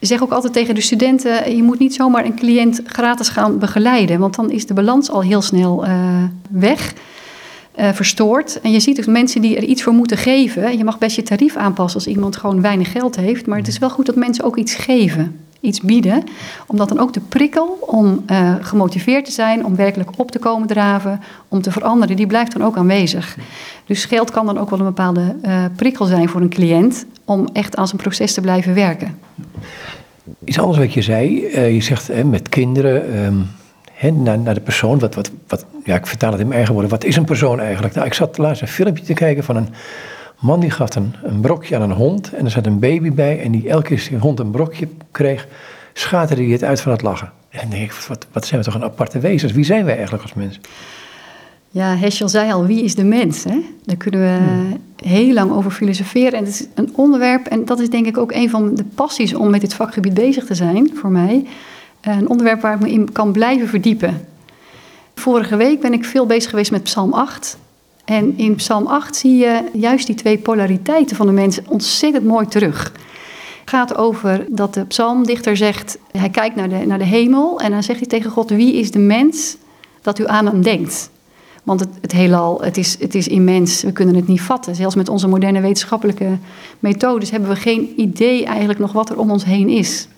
zeg ook altijd tegen de studenten: je moet niet zomaar een cliënt gratis gaan begeleiden. Want dan is de balans al heel snel uh, weg. Verstoord. En je ziet ook mensen die er iets voor moeten geven. Je mag best je tarief aanpassen als iemand gewoon weinig geld heeft. Maar het is wel goed dat mensen ook iets geven iets bieden. Omdat dan ook de prikkel om uh, gemotiveerd te zijn, om werkelijk op te komen draven, om te veranderen, die blijft dan ook aanwezig. Dus geld kan dan ook wel een bepaalde uh, prikkel zijn voor een cliënt om echt aan zijn proces te blijven werken. Iets anders wat je zei, uh, je zegt met kinderen. Naar, naar, de persoon. Wat, wat, wat, ja, ik vertaal het in mijn eigen woorden. Wat is een persoon eigenlijk? Nou, ik zat laatst een filmpje te kijken van een man die gaf een, een brokje aan een hond en er zat een baby bij en die elke keer als die hond een brokje kreeg, schaterde hij het uit van het lachen. En dan denk ik, wat, wat zijn we toch een aparte wezens? Wie zijn wij eigenlijk als mensen? Ja, Heschel zei al, wie is de mens? Hè? Daar kunnen we hmm. heel lang over filosoferen. En het is een onderwerp, en dat is denk ik ook een van de passies om met dit vakgebied bezig te zijn, voor mij. Een onderwerp waar ik me in kan blijven verdiepen. Vorige week ben ik veel bezig geweest met Psalm 8. En in Psalm 8 zie je juist die twee polariteiten van de mensen ontzettend mooi terug. Het gaat over dat de psalmdichter zegt, hij kijkt naar de, naar de hemel en dan zegt hij tegen God, wie is de mens dat u aan hem denkt? Want het, het heelal, het is, het is immens, we kunnen het niet vatten. Zelfs met onze moderne wetenschappelijke methodes hebben we geen idee eigenlijk nog wat er om ons heen is.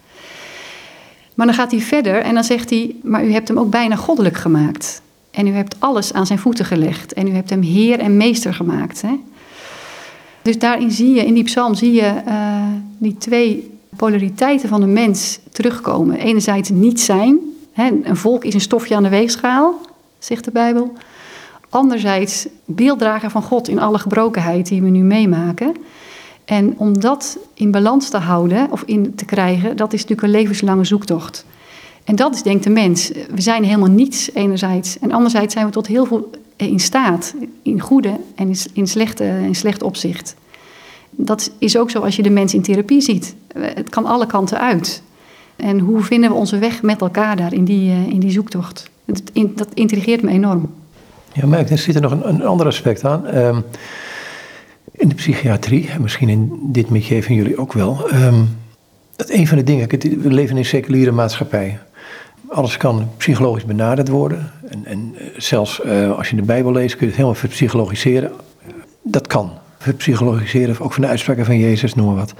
Maar dan gaat hij verder en dan zegt hij, maar u hebt hem ook bijna goddelijk gemaakt. En u hebt alles aan zijn voeten gelegd. En u hebt hem heer en meester gemaakt. Hè? Dus daarin zie je, in die psalm zie je uh, die twee polariteiten van de mens terugkomen. Enerzijds niet zijn. Hè? Een volk is een stofje aan de weegschaal, zegt de Bijbel. Anderzijds beelddrager van God in alle gebrokenheid die we nu meemaken. En om dat in balans te houden of in te krijgen, dat is natuurlijk een levenslange zoektocht. En dat is denk de mens. We zijn helemaal niets enerzijds. En anderzijds zijn we tot heel veel in staat. In goede en in slechte, in slecht opzicht. Dat is ook zo als je de mens in therapie ziet. Het kan alle kanten uit. En hoe vinden we onze weg met elkaar daar in die, eh, in die zoektocht? Dat, intrigeert me enorm. Ja, maar er zit er nog een, een ander aspect aan. Um, in de psychiatrie, en misschien in dit métier van jullie ook wel. Um, dat een van de dingen, we leven in een seculiere maatschappij. Alles kan psychologisch benaderd worden. En, en eh, zelfs uh, als je de Bijbel leest kun je het helemaal verpsychologiseren. Dat kan. Verpsychologiseren, ook van de uitspraken van Jezus, noem maar wat.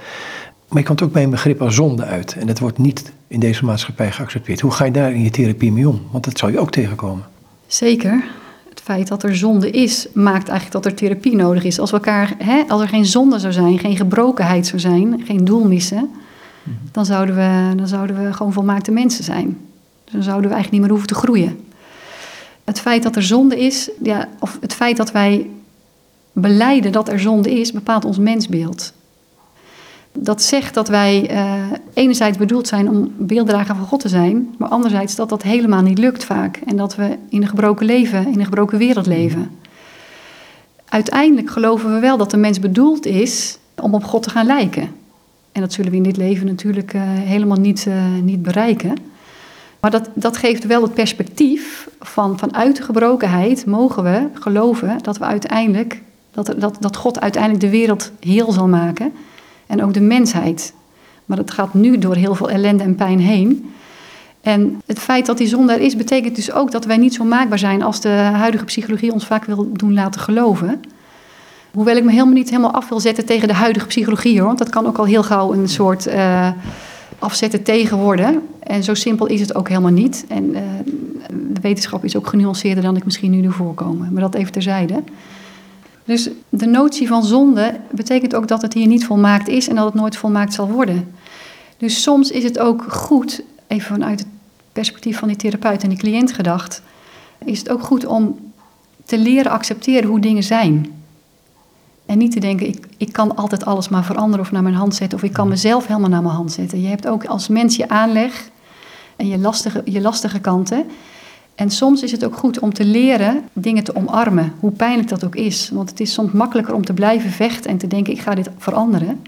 Maar je komt ook bij een begrip als zonde uit. En dat wordt niet in deze maatschappij geaccepteerd. Hoe ga je daar in je therapie mee om? Want dat zou je ook tegenkomen. Zeker. Het feit dat er zonde is, maakt eigenlijk dat er therapie nodig is. Als, we elkaar, hè, als er geen zonde zou zijn, geen gebrokenheid zou zijn, geen doel missen, mhm. dan, zouden we, dan zouden we gewoon volmaakte mensen zijn. Dan zouden we eigenlijk niet meer hoeven te groeien. Het feit dat er zonde is, ja, of het feit dat wij beleiden dat er zonde is, bepaalt ons mensbeeld. Dat zegt dat wij uh, enerzijds bedoeld zijn om beelddrager van God te zijn, maar anderzijds dat dat helemaal niet lukt vaak. En dat we in een gebroken leven, in een gebroken wereld leven. Uiteindelijk geloven we wel dat de mens bedoeld is om op God te gaan lijken. En dat zullen we in dit leven natuurlijk uh, helemaal niet, uh, niet bereiken. Maar dat, dat geeft wel het perspectief van vanuit de gebrokenheid mogen we geloven dat we uiteindelijk, dat, dat, dat God uiteindelijk de wereld heel zal maken en ook de mensheid. Maar dat gaat nu door heel veel ellende en pijn heen. En het feit dat die zonde er is, betekent dus ook dat wij niet zo maakbaar zijn als de huidige psychologie ons vaak wil doen laten geloven. Hoewel ik me helemaal niet helemaal af wil zetten tegen de huidige psychologie hoor. Want dat kan ook al heel gauw een soort. Uh, afzetten tegen worden. En zo simpel is het ook helemaal niet. En uh, de wetenschap is ook genuanceerder dan ik misschien nu doe voorkomen. Maar dat even terzijde. Dus de notie van zonde betekent ook dat het hier niet volmaakt is en dat het nooit volmaakt zal worden. Dus soms is het ook goed, even vanuit het perspectief van die therapeut en die cliënt gedacht, is het ook goed om te leren accepteren hoe dingen zijn. En niet te denken, ik, ik kan altijd alles maar veranderen of naar mijn hand zetten. Of ik kan mezelf helemaal naar mijn hand zetten. Je hebt ook als mens je aanleg. en je lastige, je lastige kanten. En soms is het ook goed om te leren dingen te omarmen, hoe pijnlijk dat ook is. Want het is soms makkelijker om te blijven vechten en te denken: ik ga dit veranderen.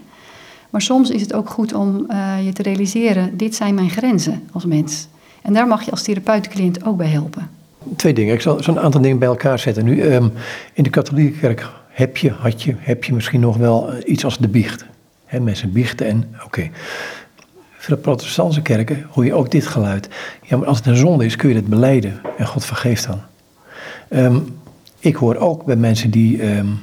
Maar soms is het ook goed om uh, je te realiseren: dit zijn mijn grenzen als mens. En daar mag je als therapeut ook bij helpen. Twee dingen. Ik zal zo'n aantal dingen bij elkaar zetten nu. Um, in de katholieke kerk heb je, had je, heb je misschien nog wel eh, iets als de biecht. He, mensen biechten en oké. Okay. Voor de protestantse kerken hoor je ook dit geluid. Ja, maar als het een zonde is, kun je het beleiden. En God vergeeft dan. Um, ik hoor ook bij mensen die, um,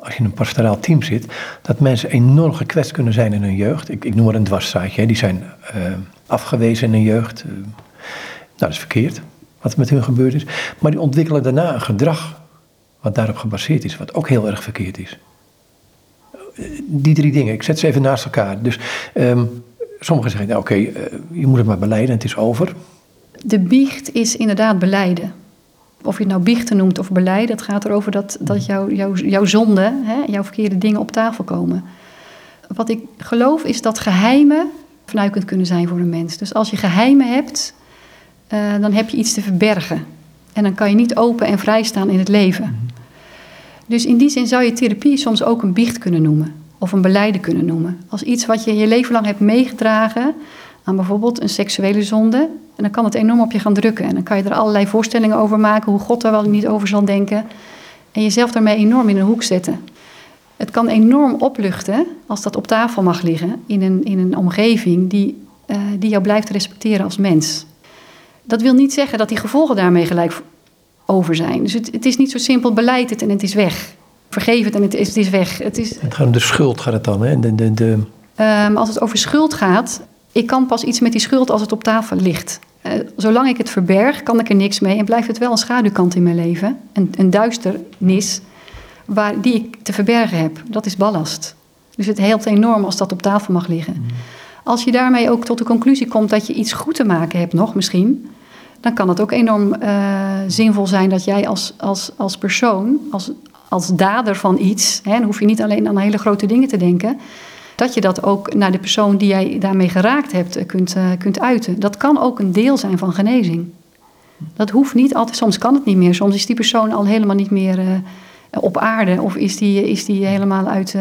als je in een pastoraal team zit, dat mensen enorm gekwetst kunnen zijn in hun jeugd. Ik, ik noem maar een dwarsstraatje. Die zijn uh, afgewezen in hun jeugd. Uh, nou, dat is verkeerd wat met hun gebeurd is. Maar die ontwikkelen daarna een gedrag wat daarop gebaseerd is, wat ook heel erg verkeerd is. Die drie dingen, ik zet ze even naast elkaar. Dus um, sommigen zeggen, nou, oké, uh, je moet het maar beleiden en het is over. De biecht is inderdaad beleiden. Of je het nou biechten noemt of beleiden, het gaat erover dat, dat jouw jou, jouw zonde, hè, jouw verkeerde dingen op tafel komen. Wat ik geloof is dat geheimen vernuikend kunnen zijn voor een mens. Dus als je geheimen hebt, uh, dan heb je iets te verbergen. En dan kan je niet open en vrij staan in het leven. Dus in die zin zou je therapie soms ook een biecht kunnen noemen. Of een beleiden kunnen noemen. Als iets wat je je leven lang hebt meegedragen aan bijvoorbeeld een seksuele zonde. En dan kan het enorm op je gaan drukken. En dan kan je er allerlei voorstellingen over maken, hoe God er wel niet over zal denken. En jezelf daarmee enorm in een hoek zetten. Het kan enorm opluchten als dat op tafel mag liggen in een, in een omgeving die, uh, die jou blijft respecteren als mens. Dat wil niet zeggen dat die gevolgen daarmee gelijk over zijn. Dus het, het is niet zo simpel, beleid het en het is weg. Vergeef het en het is, het is weg. Het, is, het gaat om de schuld, gaat het dan? Hè? De, de, de... Um, als het over schuld gaat, ik kan pas iets met die schuld als het op tafel ligt. Uh, zolang ik het verberg, kan ik er niks mee en blijft het wel een schaduwkant in mijn leven. Een, een duisternis waar, die ik te verbergen heb. Dat is ballast. Dus het helpt enorm als dat op tafel mag liggen. Mm. Als je daarmee ook tot de conclusie komt dat je iets goed te maken hebt, nog misschien, dan kan het ook enorm uh, zinvol zijn dat jij als, als, als persoon, als, als dader van iets, hè, dan hoef je niet alleen aan hele grote dingen te denken, dat je dat ook naar de persoon die jij daarmee geraakt hebt eh, kunt, uh, kunt uiten. Dat kan ook een deel zijn van genezing. Dat hoeft niet altijd, soms kan het niet meer. Soms is die persoon al helemaal niet meer op aarde of is die, is die helemaal uit,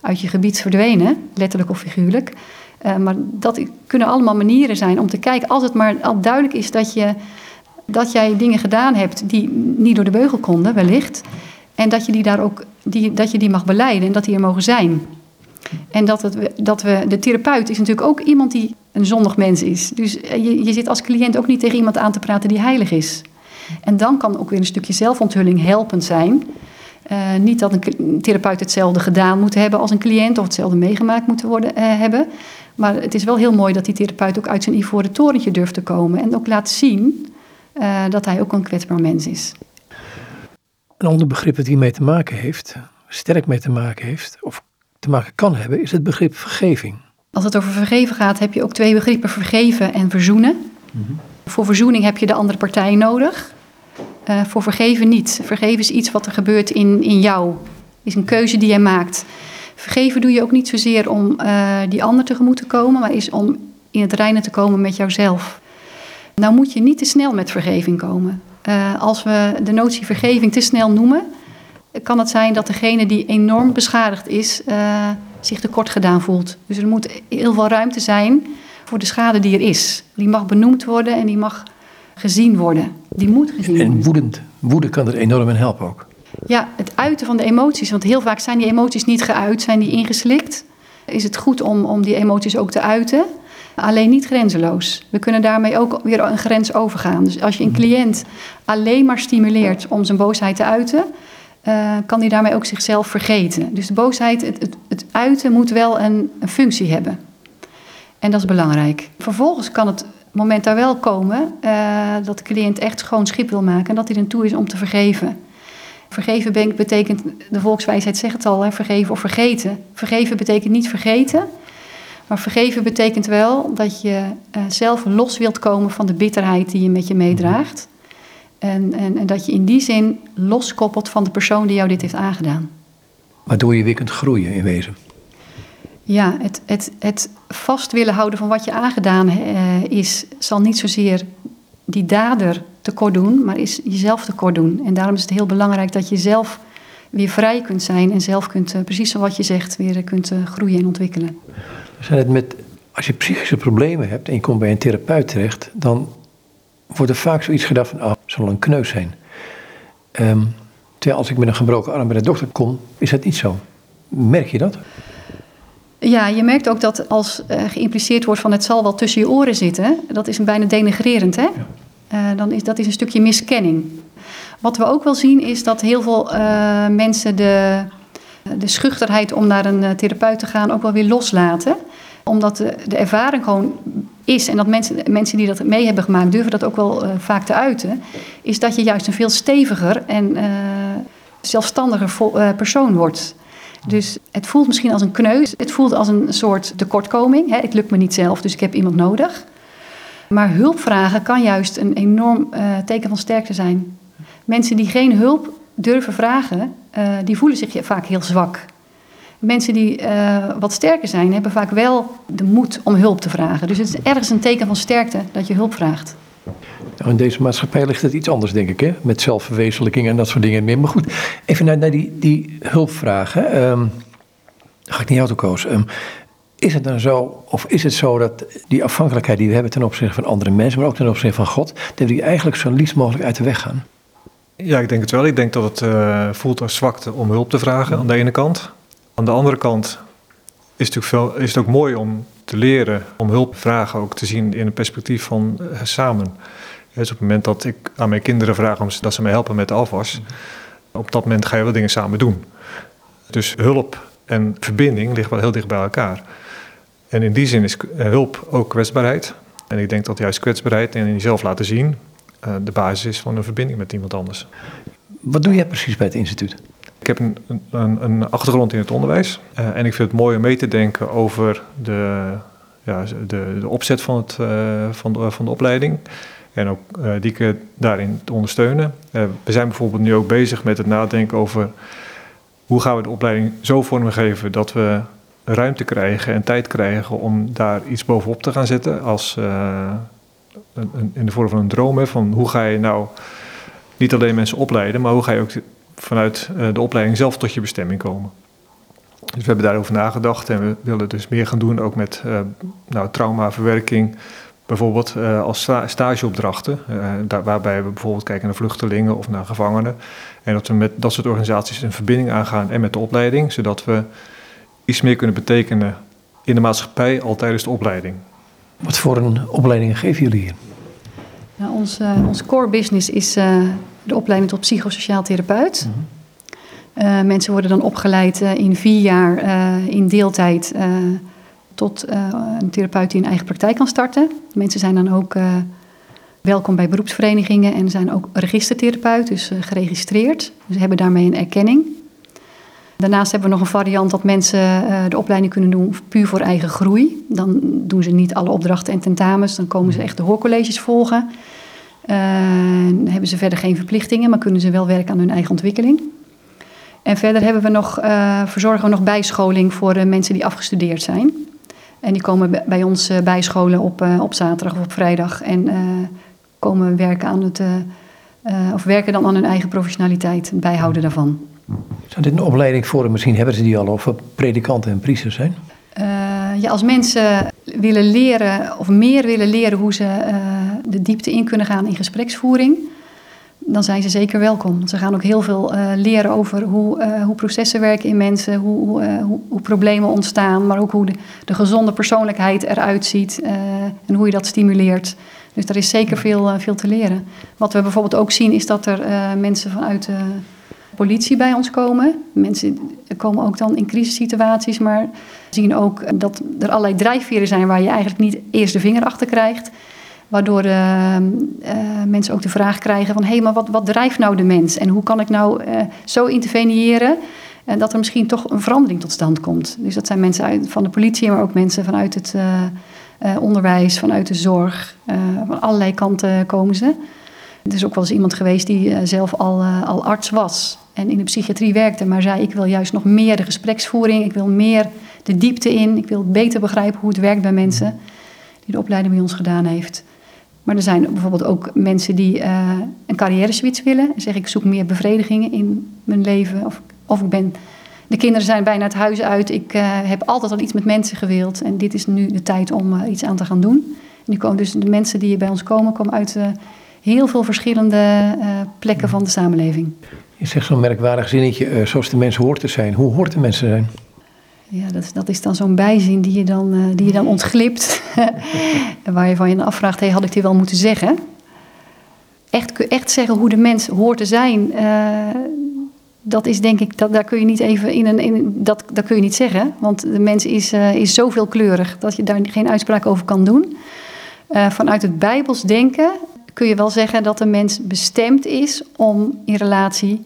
uit je gebied verdwenen, letterlijk of figuurlijk. Uh, maar dat kunnen allemaal manieren zijn om te kijken, als het maar al duidelijk is dat, je, dat jij dingen gedaan hebt die niet door de beugel konden, wellicht. En dat je die daar ook die, dat je die mag beleiden en dat die er mogen zijn. En dat, het, dat we, de therapeut is natuurlijk ook iemand die een zondig mens is. Dus eh, je, je zit als cliënt ook niet tegen iemand aan te praten die heilig is. En dan kan ook weer een stukje zelfonthulling helpend zijn. Uh, niet dat een therapeut hetzelfde gedaan moet hebben als een cliënt of hetzelfde meegemaakt moet worden, uh, hebben. Maar het is wel heel mooi dat die therapeut ook uit zijn ivoren torentje durft te komen en ook laat zien uh, dat hij ook een kwetsbaar mens is. Een ander begrip dat hiermee te maken heeft, sterk mee te maken heeft, of te maken kan hebben, is het begrip vergeving. Als het over vergeven gaat, heb je ook twee begrippen: vergeven en verzoenen. Mm -hmm. Voor verzoening heb je de andere partij nodig. Uh, voor vergeven niet. Vergeven is iets wat er gebeurt in, in jou. Is een keuze die jij maakt. Vergeven doe je ook niet zozeer om uh, die ander tegemoet te komen, maar is om in het reinen te komen met jouzelf. Nou moet je niet te snel met vergeving komen. Uh, als we de notie vergeving te snel noemen, kan het zijn dat degene die enorm beschadigd is, zich tekort gedaan voelt. Dus er moet heel veel ruimte zijn voor de schade die er is. Die mag benoemd worden en die mag gezien worden. Die moet gezien worden. En woedend. Woede kan er enorm in helpen ook. Ja, het uiten van de emoties. Want heel vaak zijn die emoties niet geuit, zijn die ingeslikt. Is het goed om, om die emoties ook te uiten. Alleen niet grenzeloos. We kunnen daarmee ook weer een grens overgaan. Dus als je een cliënt alleen maar stimuleert om zijn boosheid te uiten, uh, kan hij daarmee ook zichzelf vergeten. Dus de boosheid, het, het, het uiten moet wel een, een, functie hebben. En dat is belangrijk. Vervolgens kan het moment daar wel komen uh, dat de cliënt echt schoon schip wil maken en dat hij er toe is om te vergeven. Vergeven betekent, de volkswijsheid zegt het al, hè, vergeven of vergeten. Vergeven betekent niet vergeten, maar vergeven betekent wel dat je uh, zelf los wilt komen van de bitterheid die je met je meedraagt. En, en, en, dat je in die zin loskoppelt van de persoon die jou dit heeft aangedaan. Waardoor je weer kunt groeien in wezen. Ja, het, het, het vast willen houden van wat je aangedaan uh, is, zal niet zozeer die dader tekort doen, maar is jezelf tekort doen. En daarom is het heel belangrijk dat je zelf weer vrij kunt zijn en zelf kunt, uh, precies zoals je zegt, weer kunt uh, groeien en ontwikkelen. Zijn het met, als je psychische problemen hebt en je komt bij een therapeut terecht, dan wordt er vaak zoiets gedacht van, ah, zal een kneus zijn. Um, terwijl als ik met een gebroken arm bij de dokter kom, is dat niet zo. Merk je dat? Ja, je merkt ook dat als uh, geïmpliceerd wordt van het zal wel tussen je oren zitten, dat is een bijna denigrerend. Hè? Ja. Uh, dan is, dat is een stukje miskenning. Wat we ook wel zien is dat heel veel uh, mensen de, de schuchterheid om naar een therapeut te gaan ook wel weer loslaten. Omdat de, de ervaring gewoon is, en dat mensen, mensen die dat mee hebben gemaakt durven dat ook wel vaak te uiten, is dat je juist een veel steviger en zelfstandiger persoon wordt. Dus het voelt misschien als een kneus. Het voelt als een soort tekortkoming. Hè. Het lukt me niet zelf, dus ik heb iemand nodig. Maar hulp vragen kan juist een enorm uh, teken van sterkte zijn. Mensen die geen hulp durven vragen, uh, die voelen zich vaak heel zwak. Mensen die uh, wat sterker zijn, hebben vaak wel de moed om hulp te vragen. Dus het is ergens een teken van sterkte dat je hulp vraagt. Nou, in deze maatschappij ligt het iets anders, denk ik, hè? met zelfverwezenlijking en dat soort dingen meer. Maar goed, even naar, naar die, die hulpvragen. Um, ga ik niet jou Koos. Um, is het dan zo, of is het zo dat die afhankelijkheid die we hebben ten opzichte van andere mensen, maar ook ten opzichte van God, dat die eigenlijk zo liefst mogelijk uit de weg gaan? Ja, ik denk het wel. Ik denk dat het uh, voelt als zwakte om hulp te vragen aan de ene kant. Aan de andere kant is het, veel, is het ook mooi om te leren om hulp vragen ook te zien in een perspectief van uh, samen. Dus op het moment dat ik aan mijn kinderen vraag om, dat ze mij helpen met de afwas, op dat moment ga je wel dingen samen doen. Dus hulp en verbinding liggen wel heel dicht bij elkaar. En in die zin is hulp ook kwetsbaarheid. En ik denk dat juist kwetsbaarheid en jezelf laten zien uh, de basis is van een verbinding met iemand anders. Wat doe jij precies bij het instituut? Ik heb een, een, een achtergrond in het onderwijs. Uh, en ik vind het mooi om mee te denken over de, ja, de, de opzet van, het, van, de, van de opleiding. En ook uh, die daarin te ondersteunen. we zijn bijvoorbeeld nu ook bezig met het nadenken over hoe gaan we de opleiding zo vormgeven dat we ruimte krijgen en tijd krijgen om daar iets bovenop te gaan zetten. Als een, in de vorm van een droom. Hè, van hoe ga je nou niet alleen mensen opleiden, maar hoe ga je ook vanuit de opleiding zelf tot je bestemming komen. Dus we hebben daarover nagedacht en we willen dus meer gaan doen ook met nou, traumaverwerking. Bijvoorbeeld uh, als sta stageopdrachten, daar, waarbij we bijvoorbeeld kijken naar vluchtelingen of naar gevangenen. En dat we met dat soort organisaties een verbinding aangaan en met de opleiding, zodat we iets meer kunnen betekenen in de maatschappij al tijdens de opleiding. Wat voor een opleidingen geven jullie hier? Nou, ons, uh, ons core business is uh, de opleiding tot psychosociaal therapeut. Mm -hmm. uh, mensen worden dan opgeleid in vier jaar in deeltijd tot een therapeut die een eigen praktijk kan starten. Mensen zijn dan ook welkom bij beroepsverenigingen en zijn ook registertherapeut, dus geregistreerd. Dus hebben daarmee een erkenning. Daarnaast hebben we nog een variant dat mensen de opleiding kunnen doen puur voor eigen groei. Dan doen ze niet alle opdrachten en tentamens, dan komen ze echt de hoorcolleges volgen. Uh, hebben ze verder geen verplichtingen, maar kunnen ze wel werken aan hun eigen ontwikkeling. En verder hebben we nog, verzorgen we nog bijscholing voor mensen die afgestudeerd zijn. En die komen bij ons bijscholen op, op zaterdag of op vrijdag en komen werken aan het, of werken dan aan hun eigen professionaliteit, bijhouden daarvan. Zijn dit een opleiding voor, misschien hebben ze die al, of predikanten en priesters zijn? Ja, als mensen willen leren, of meer willen leren hoe ze de diepte in kunnen gaan in gespreksvoering, dan zijn ze zeker welkom. Ze gaan ook heel veel uh, leren over hoe, hoe, processen werken in mensen, hoe, hoe, hoe, problemen ontstaan, maar ook hoe de, de gezonde persoonlijkheid eruit ziet en hoe je dat stimuleert. Dus er is zeker veel, veel te leren. Wat we bijvoorbeeld ook zien is dat er mensen vanuit politie bij ons komen. Mensen komen ook dan in crisissituaties, maar zien ook dat er allerlei drijfveren zijn waar je eigenlijk niet eerst de vinger achter krijgt. Waardoor uh, mensen ook de vraag krijgen van... hé, hey, maar wat, wat drijft nou de mens? En hoe kan ik nou uh, zo interveneren... en dat er misschien toch een verandering tot stand komt. Dus dat zijn mensen van de politie, maar ook mensen vanuit het onderwijs... vanuit de zorg. van allerlei kanten komen ze. Er is ook wel eens iemand geweest die zelf al, al arts was en in de psychiatrie werkte, maar zei ik wil juist nog meer de gespreksvoering, ik wil meer de diepte in. Ik wil beter begrijpen hoe het werkt bij mensen die de opleiding bij ons gedaan heeft. Maar er zijn bijvoorbeeld ook mensen die uh, een carrière switch willen. En zeggen ik zoek meer bevredigingen in mijn leven. Of, of ik ben, de kinderen zijn bijna het huis uit. Ik uh, heb altijd al iets met mensen gewild. En dit is nu de tijd om uh, iets aan te gaan doen. En komen dus de mensen die bij ons komen, komen uit heel veel verschillende plekken van de samenleving. Je zegt zo'n merkwaardig zinnetje, zoals de mensen hoort te zijn. Hoe hoort de mensen zijn? Ja, dat, dat is dan zo'n bijzin die je dan, uh, die je dan ontglipt. waar je van je afvraagt, hey, had ik dit wel moeten zeggen? Echt, echt zeggen hoe de mens hoort te zijn, uh, dat is denk ik, dat, daar kun je niet even in een, in, dat, dat kun je niet zeggen. Want de mens is, uh, is zo veelkleurig dat je daar geen uitspraak over kan doen. vanuit het Bijbels denken kun je wel zeggen dat de mens bestemd is om in relatie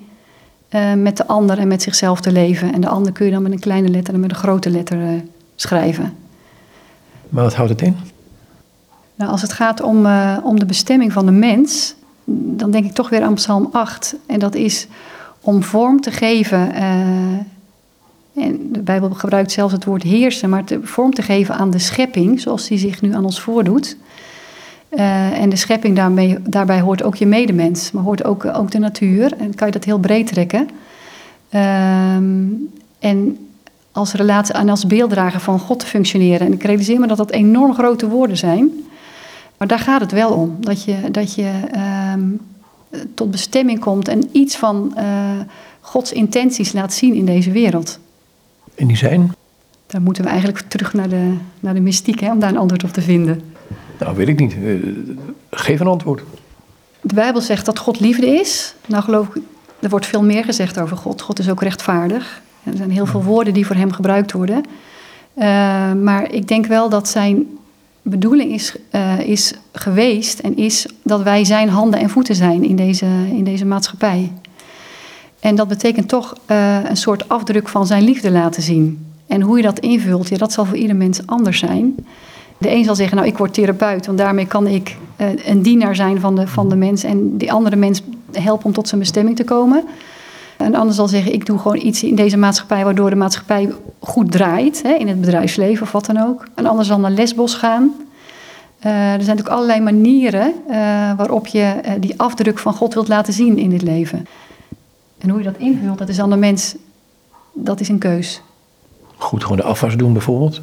uh, met de ander en met zichzelf te leven. En de ander kun je dan met een kleine letter en met een grote letter uh, schrijven. Maar wat houdt het in? Nou, als het gaat om, uh, om de bestemming van de mens, dan denk ik toch weer aan Psalm 8. En dat is om vorm te geven. en de Bijbel gebruikt zelfs het woord heersen, maar te, vorm te geven aan de schepping, zoals die zich nu aan ons voordoet. Uh, en de schepping daarmee, daarbij hoort ook je medemens, maar hoort ook, ook de natuur. En kan je dat heel breed trekken. Um, en als relatie en als beelddrager van God te functioneren. En ik realiseer me dat dat enorm grote woorden zijn. Maar daar gaat het wel om. Dat je, dat je um, tot bestemming komt en iets van uh, Gods intenties laat zien in deze wereld. En die zijn? Daar moeten we eigenlijk terug naar de, naar de mystiek hè, om daar een antwoord op te vinden. Nou, weet ik niet. Uh, geef een antwoord. De Bijbel zegt dat God liefde is. Nou geloof ik, er wordt veel meer gezegd over God. God is ook rechtvaardig. Er zijn heel veel woorden die voor hem gebruikt worden. Uh, maar ik denk wel dat zijn bedoeling is, uh, is geweest en is dat wij zijn handen en voeten zijn in deze, in deze maatschappij. En dat betekent toch uh, een soort afdruk van zijn liefde laten zien. En hoe je dat invult, ja, dat zal voor ieder mens anders zijn. De een zal zeggen, nou ik word therapeut, want daarmee kan ik uh, een dienaar zijn van de, van de mens en die andere mens helpen om tot zijn bestemming te komen. Een ander zal zeggen, ik doe gewoon iets in deze maatschappij waardoor de maatschappij goed draait, hè, in het bedrijfsleven of wat dan ook. Een ander zal naar lesbos gaan. Uh, er zijn natuurlijk allerlei manieren uh, waarop je uh, die afdruk van God wilt laten zien in dit leven. En hoe je dat invult, dat is aan de mens, dat is een keus. Goed, gewoon de afwas doen bijvoorbeeld.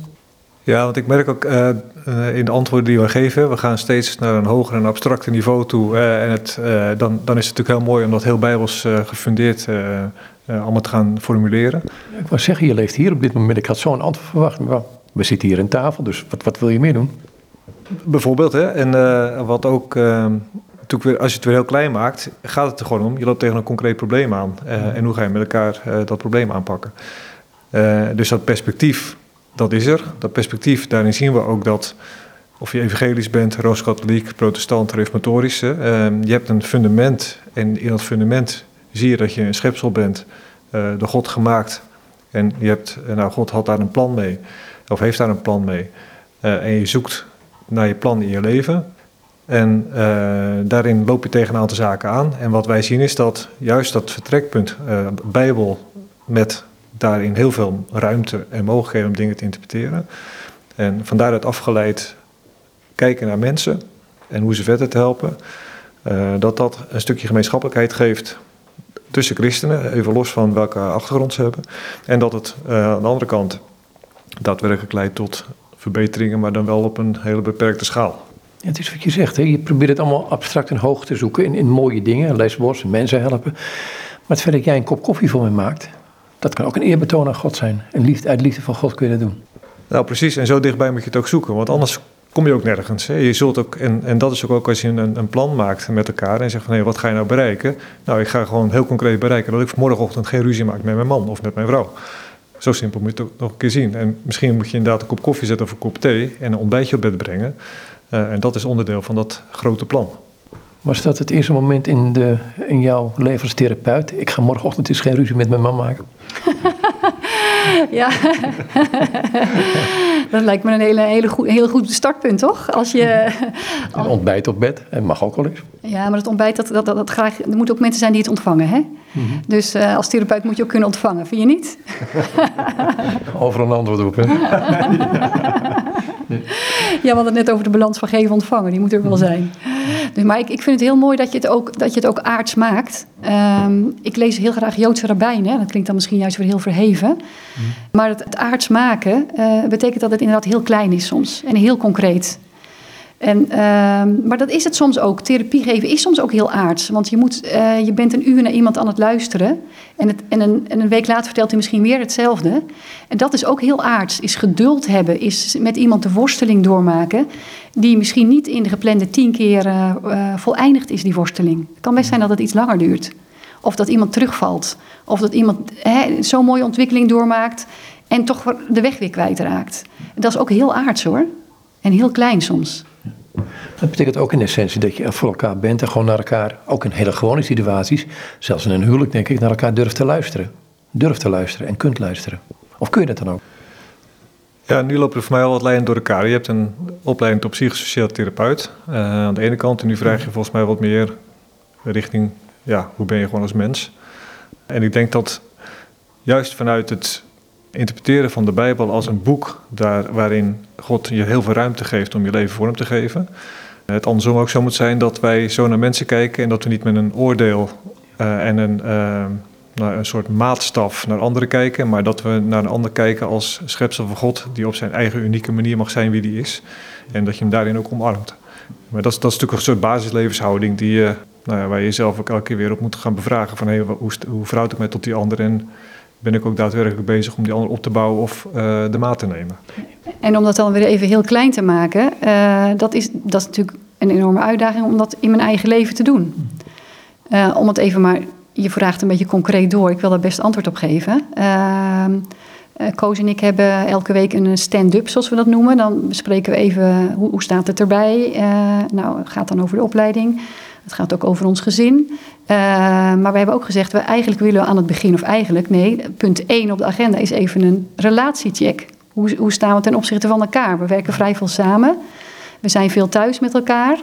Ja, want ik merk ook uh, in de antwoorden die we geven, we gaan steeds naar een hoger en abstracter niveau toe. Uh, en het, dan, dan is het natuurlijk heel mooi om dat heel bijbels gefundeerd allemaal te gaan formuleren. Ik wou zeggen, je leeft hier op dit moment. Ik had zo'n antwoord verwacht. Maar we zitten hier aan tafel, dus wat, wat wil je meer doen? Bijvoorbeeld, hè. En wat ook, natuurlijk weer, als je het weer heel klein maakt, gaat het er gewoon om. Je loopt tegen een concreet probleem aan. En hoe ga je met elkaar dat probleem aanpakken? dus dat perspectief dat is er. Dat perspectief, daarin zien we ook dat, of je evangelisch bent, rooms-katholiek, protestant, reformatorisch, uh, je hebt een fundament en in dat fundament zie je dat je een schepsel bent, uh, door God gemaakt. En je hebt, nou, God had daar een plan mee, of heeft daar een plan mee. Uh, en je zoekt naar je plan in je leven. En uh, daarin loop je tegen een aantal zaken aan. En wat wij zien is dat juist dat vertrekpunt, Bijbel met daarin heel veel ruimte en mogelijkheden om dingen te interpreteren. En van daaruit afgeleid kijken naar mensen en hoe ze verder te helpen. Uh, dat dat een stukje gemeenschappelijkheid geeft tussen christenen, even los van welke achtergrond ze hebben. En dat het uh, aan de andere kant daadwerkelijk leidt tot verbeteringen, maar dan wel op een hele beperkte schaal. Het is wat je zegt, hè? je probeert het allemaal abstract en hoog te zoeken in, in mooie dingen, lesbos, mensen helpen. Maar het feit dat jij een kop koffie voor me maakt, dat kan ook een eerbetoon aan God zijn. En liefde, uit liefde van God kun je dat doen. Nou, precies. En zo dichtbij moet je het ook zoeken. Want anders kom je ook nergens. Hè. Je zult ook, en, en dat is ook, ook als je een, een plan maakt met elkaar en zegt van hé, wat ga je nou bereiken? Nou, ik ga gewoon heel concreet bereiken dat ik morgenochtend geen ruzie maak met mijn man of met mijn vrouw. Zo simpel moet je het ook nog een keer zien. En misschien moet je inderdaad een kop koffie zetten of een kop thee en een ontbijtje op bed brengen. Uh, en dat is onderdeel van dat grote plan. Was dat het eerste moment in, de, in jouw leven als therapeut? Ik ga morgenochtend eens geen ruzie met mijn man maken. ja, dat lijkt me een hele, hele goed, heel goed startpunt, toch? Als je, Een ontbijt op bed, en mag ook wel eens. ja, maar het ontbijt, dat, dat, dat, dat graag, er moeten ook mensen zijn die het ontvangen, hè? Dus eh, als therapeut moet je ook kunnen ontvangen, vind je niet? Overal een antwoord op, hè? Ja, we hadden het net over de balans van geven ontvangen. Die moet er wel zijn. Dus, maar ik, ik vind het heel mooi dat je het ook, dat je het ook aards maakt. Ehm, ik lees heel graag Joodse rabbijnen. Dat klinkt dan misschien juist weer heel verheven. Maar het, het aards maken eh, betekent dat het inderdaad heel klein is soms. En heel concreet. En, ehm, maar dat is het soms ook. Therapie geven is soms ook heel aards. Want je, moet, eh, je bent een uur naar iemand aan het luisteren. En, het, en, een, en een week later vertelt hij misschien weer hetzelfde. En dat is ook heel aards. Is geduld hebben. Is met iemand de worsteling doormaken. Die misschien niet in de geplande tien keer eh, voleindigd is, die worsteling. Het kan best zijn dat het iets langer duurt. Of dat iemand terugvalt. Of dat iemand zo'n mooie ontwikkeling doormaakt. En toch de weg weer kwijtraakt. Dat is ook heel aards hoor. En heel klein soms. Dat betekent ook in essentie dat je er voor elkaar bent en gewoon naar elkaar, ook in hele gewone situaties, zelfs in een huwelijk denk ik, naar elkaar durft te luisteren. Durft te luisteren en kunt luisteren. Of kun je dat dan ook? Ja, nu lopen er voor mij al wat lijnen door elkaar. Je hebt een opleiding tot psychosociaal therapeut eh, aan de ene kant. En nu vraag je volgens mij wat meer richting, ja, hoe ben je gewoon als mens? En ik denk dat juist vanuit het interpreteren van de Bijbel als een boek daar, waarin God je heel veel ruimte geeft om je leven vorm te geven. Het andersom ook zo moet zijn dat wij zo naar mensen kijken en dat we niet met een oordeel eh, en een, eh, nou, een soort maatstaf naar anderen kijken, maar dat we naar een ander kijken als schepsel van God, die op zijn eigen unieke manier mag zijn wie die is. En dat je hem daarin ook omarmt. Maar dat is, dat is natuurlijk een soort basislevenshouding die, je, nou ja, waar je jezelf ook elke keer weer op moet gaan bevragen. Van hoe, hoe verhoud ik mij tot die ander en ben ik ook daadwerkelijk bezig om die ander op te bouwen of eh, de maat te nemen. En om dat dan weer even heel klein te maken, eh, dat, is, dat is natuurlijk een enorme uitdaging om dat in mijn eigen leven te doen. Eh, om het even maar, je vraagt een beetje concreet door, ik wil daar best antwoord op geven. Ehm, eh, Koos en ik hebben elke week een stand-up, zoals we dat noemen. Dan bespreken we even hoe, hoe staat het erbij. Nou, het gaat dan over de opleiding. Het gaat ook over ons gezin. Eh, maar we hebben ook gezegd, we eigenlijk willen aan het begin, of eigenlijk, nee, punt 1 op de agenda is even een relatiecheck. Hoe, hoe staan we ten opzichte van elkaar? We werken vrij veel samen. We zijn veel thuis met elkaar.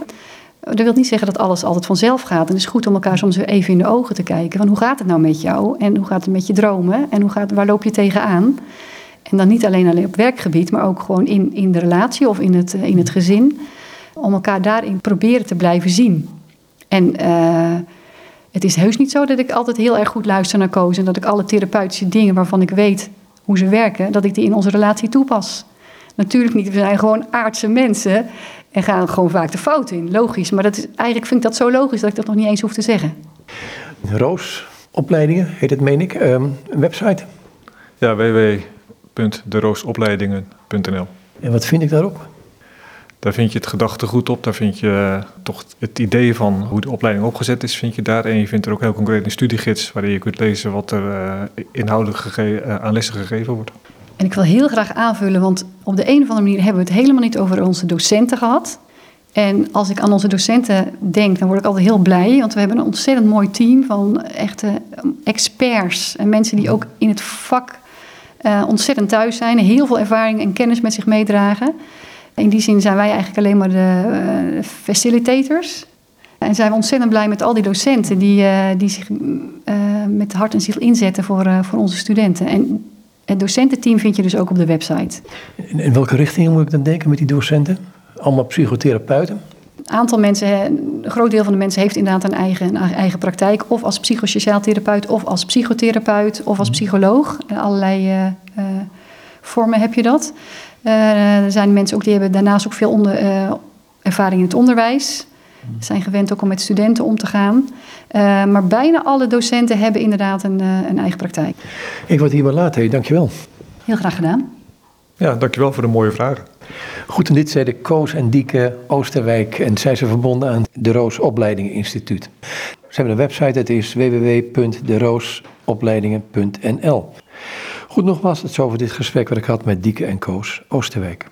Dat wil niet zeggen dat alles altijd vanzelf gaat. En het is goed om elkaar soms even in de ogen te kijken. Van hoe gaat het nou met jou? En hoe gaat het met je dromen? En hoe gaat, waar loop je tegenaan? En dan niet alleen, alleen op werkgebied, maar ook gewoon in, in de relatie of in het, eh, in het gezin. Om elkaar daarin proberen te blijven zien. En eh, het is heus niet zo dat ik altijd heel erg goed luister naar Koos. En dat ik alle therapeutische dingen waarvan ik weet hoe ze werken, dat ik die in onze relatie toepas. Natuurlijk niet, we zijn gewoon aardse mensen en gaan gewoon vaak de fout in. Logisch, maar dat is, eigenlijk vind ik dat zo logisch dat ik dat nog niet eens hoef te zeggen. Roos, opleidingen, heet het meen ik, Ehm, een website. Ja, www.deroosopleidingen.nl En wat vind ik daarop? Daar vind je het gedachtegoed op, daar vind je eh, toch het idee van hoe de opleiding opgezet is, vind je daar. En je vindt er ook heel concreet een studiegids waarin je kunt lezen wat er eh, inhoudelijk gege- eh, aan lessen gegeven wordt. En ik wil heel graag aanvullen, want op de een of andere manier hebben we het helemaal niet over onze docenten gehad. En als ik aan onze docenten denk, dan word ik altijd heel blij. Want we hebben een ontzettend mooi team van echte experts. En mensen die ook in het vak ontzettend thuis zijn. Heel veel ervaring en kennis met zich meedragen. In die zin zijn wij eigenlijk alleen maar de eh, facilitators. En zijn we ontzettend blij met al die docenten die, eh, die zich eh, met hart en ziel inzetten voor, voor onze studenten. En het docententeam vind je dus ook op de website. In, in welke richting moet ik dan denken met die docenten? Allemaal psychotherapeuten? Een aantal mensen, een groot deel van de mensen heeft inderdaad een eigen, een eigen praktijk. Of als psychosociaal therapeut, of als psychotherapeut, of als psycholoog. Eh, Allerlei eh, vormen heb je dat. Eh, er zijn mensen ook die hebben daarnaast ook veel onder, eh, ervaring in het onderwijs. Zijn gewend ook om met studenten om te gaan. Eh, maar bijna alle docenten hebben inderdaad een, een eigen praktijk. Ik word hier maar laat, hé. dankjewel. Heel graag gedaan. Ja, dankjewel voor de mooie vragen. Goed, en dit zeiden Koos en Dieke Oosterwijk en zij zijn verbonden aan de Roos Opleidingen Instituut. Ze hebben een website, het is www.deroosopleidingen.nl. Goed, nogmaals, het is over dit gesprek wat ik had met Dieke en Koos Oosterwijk.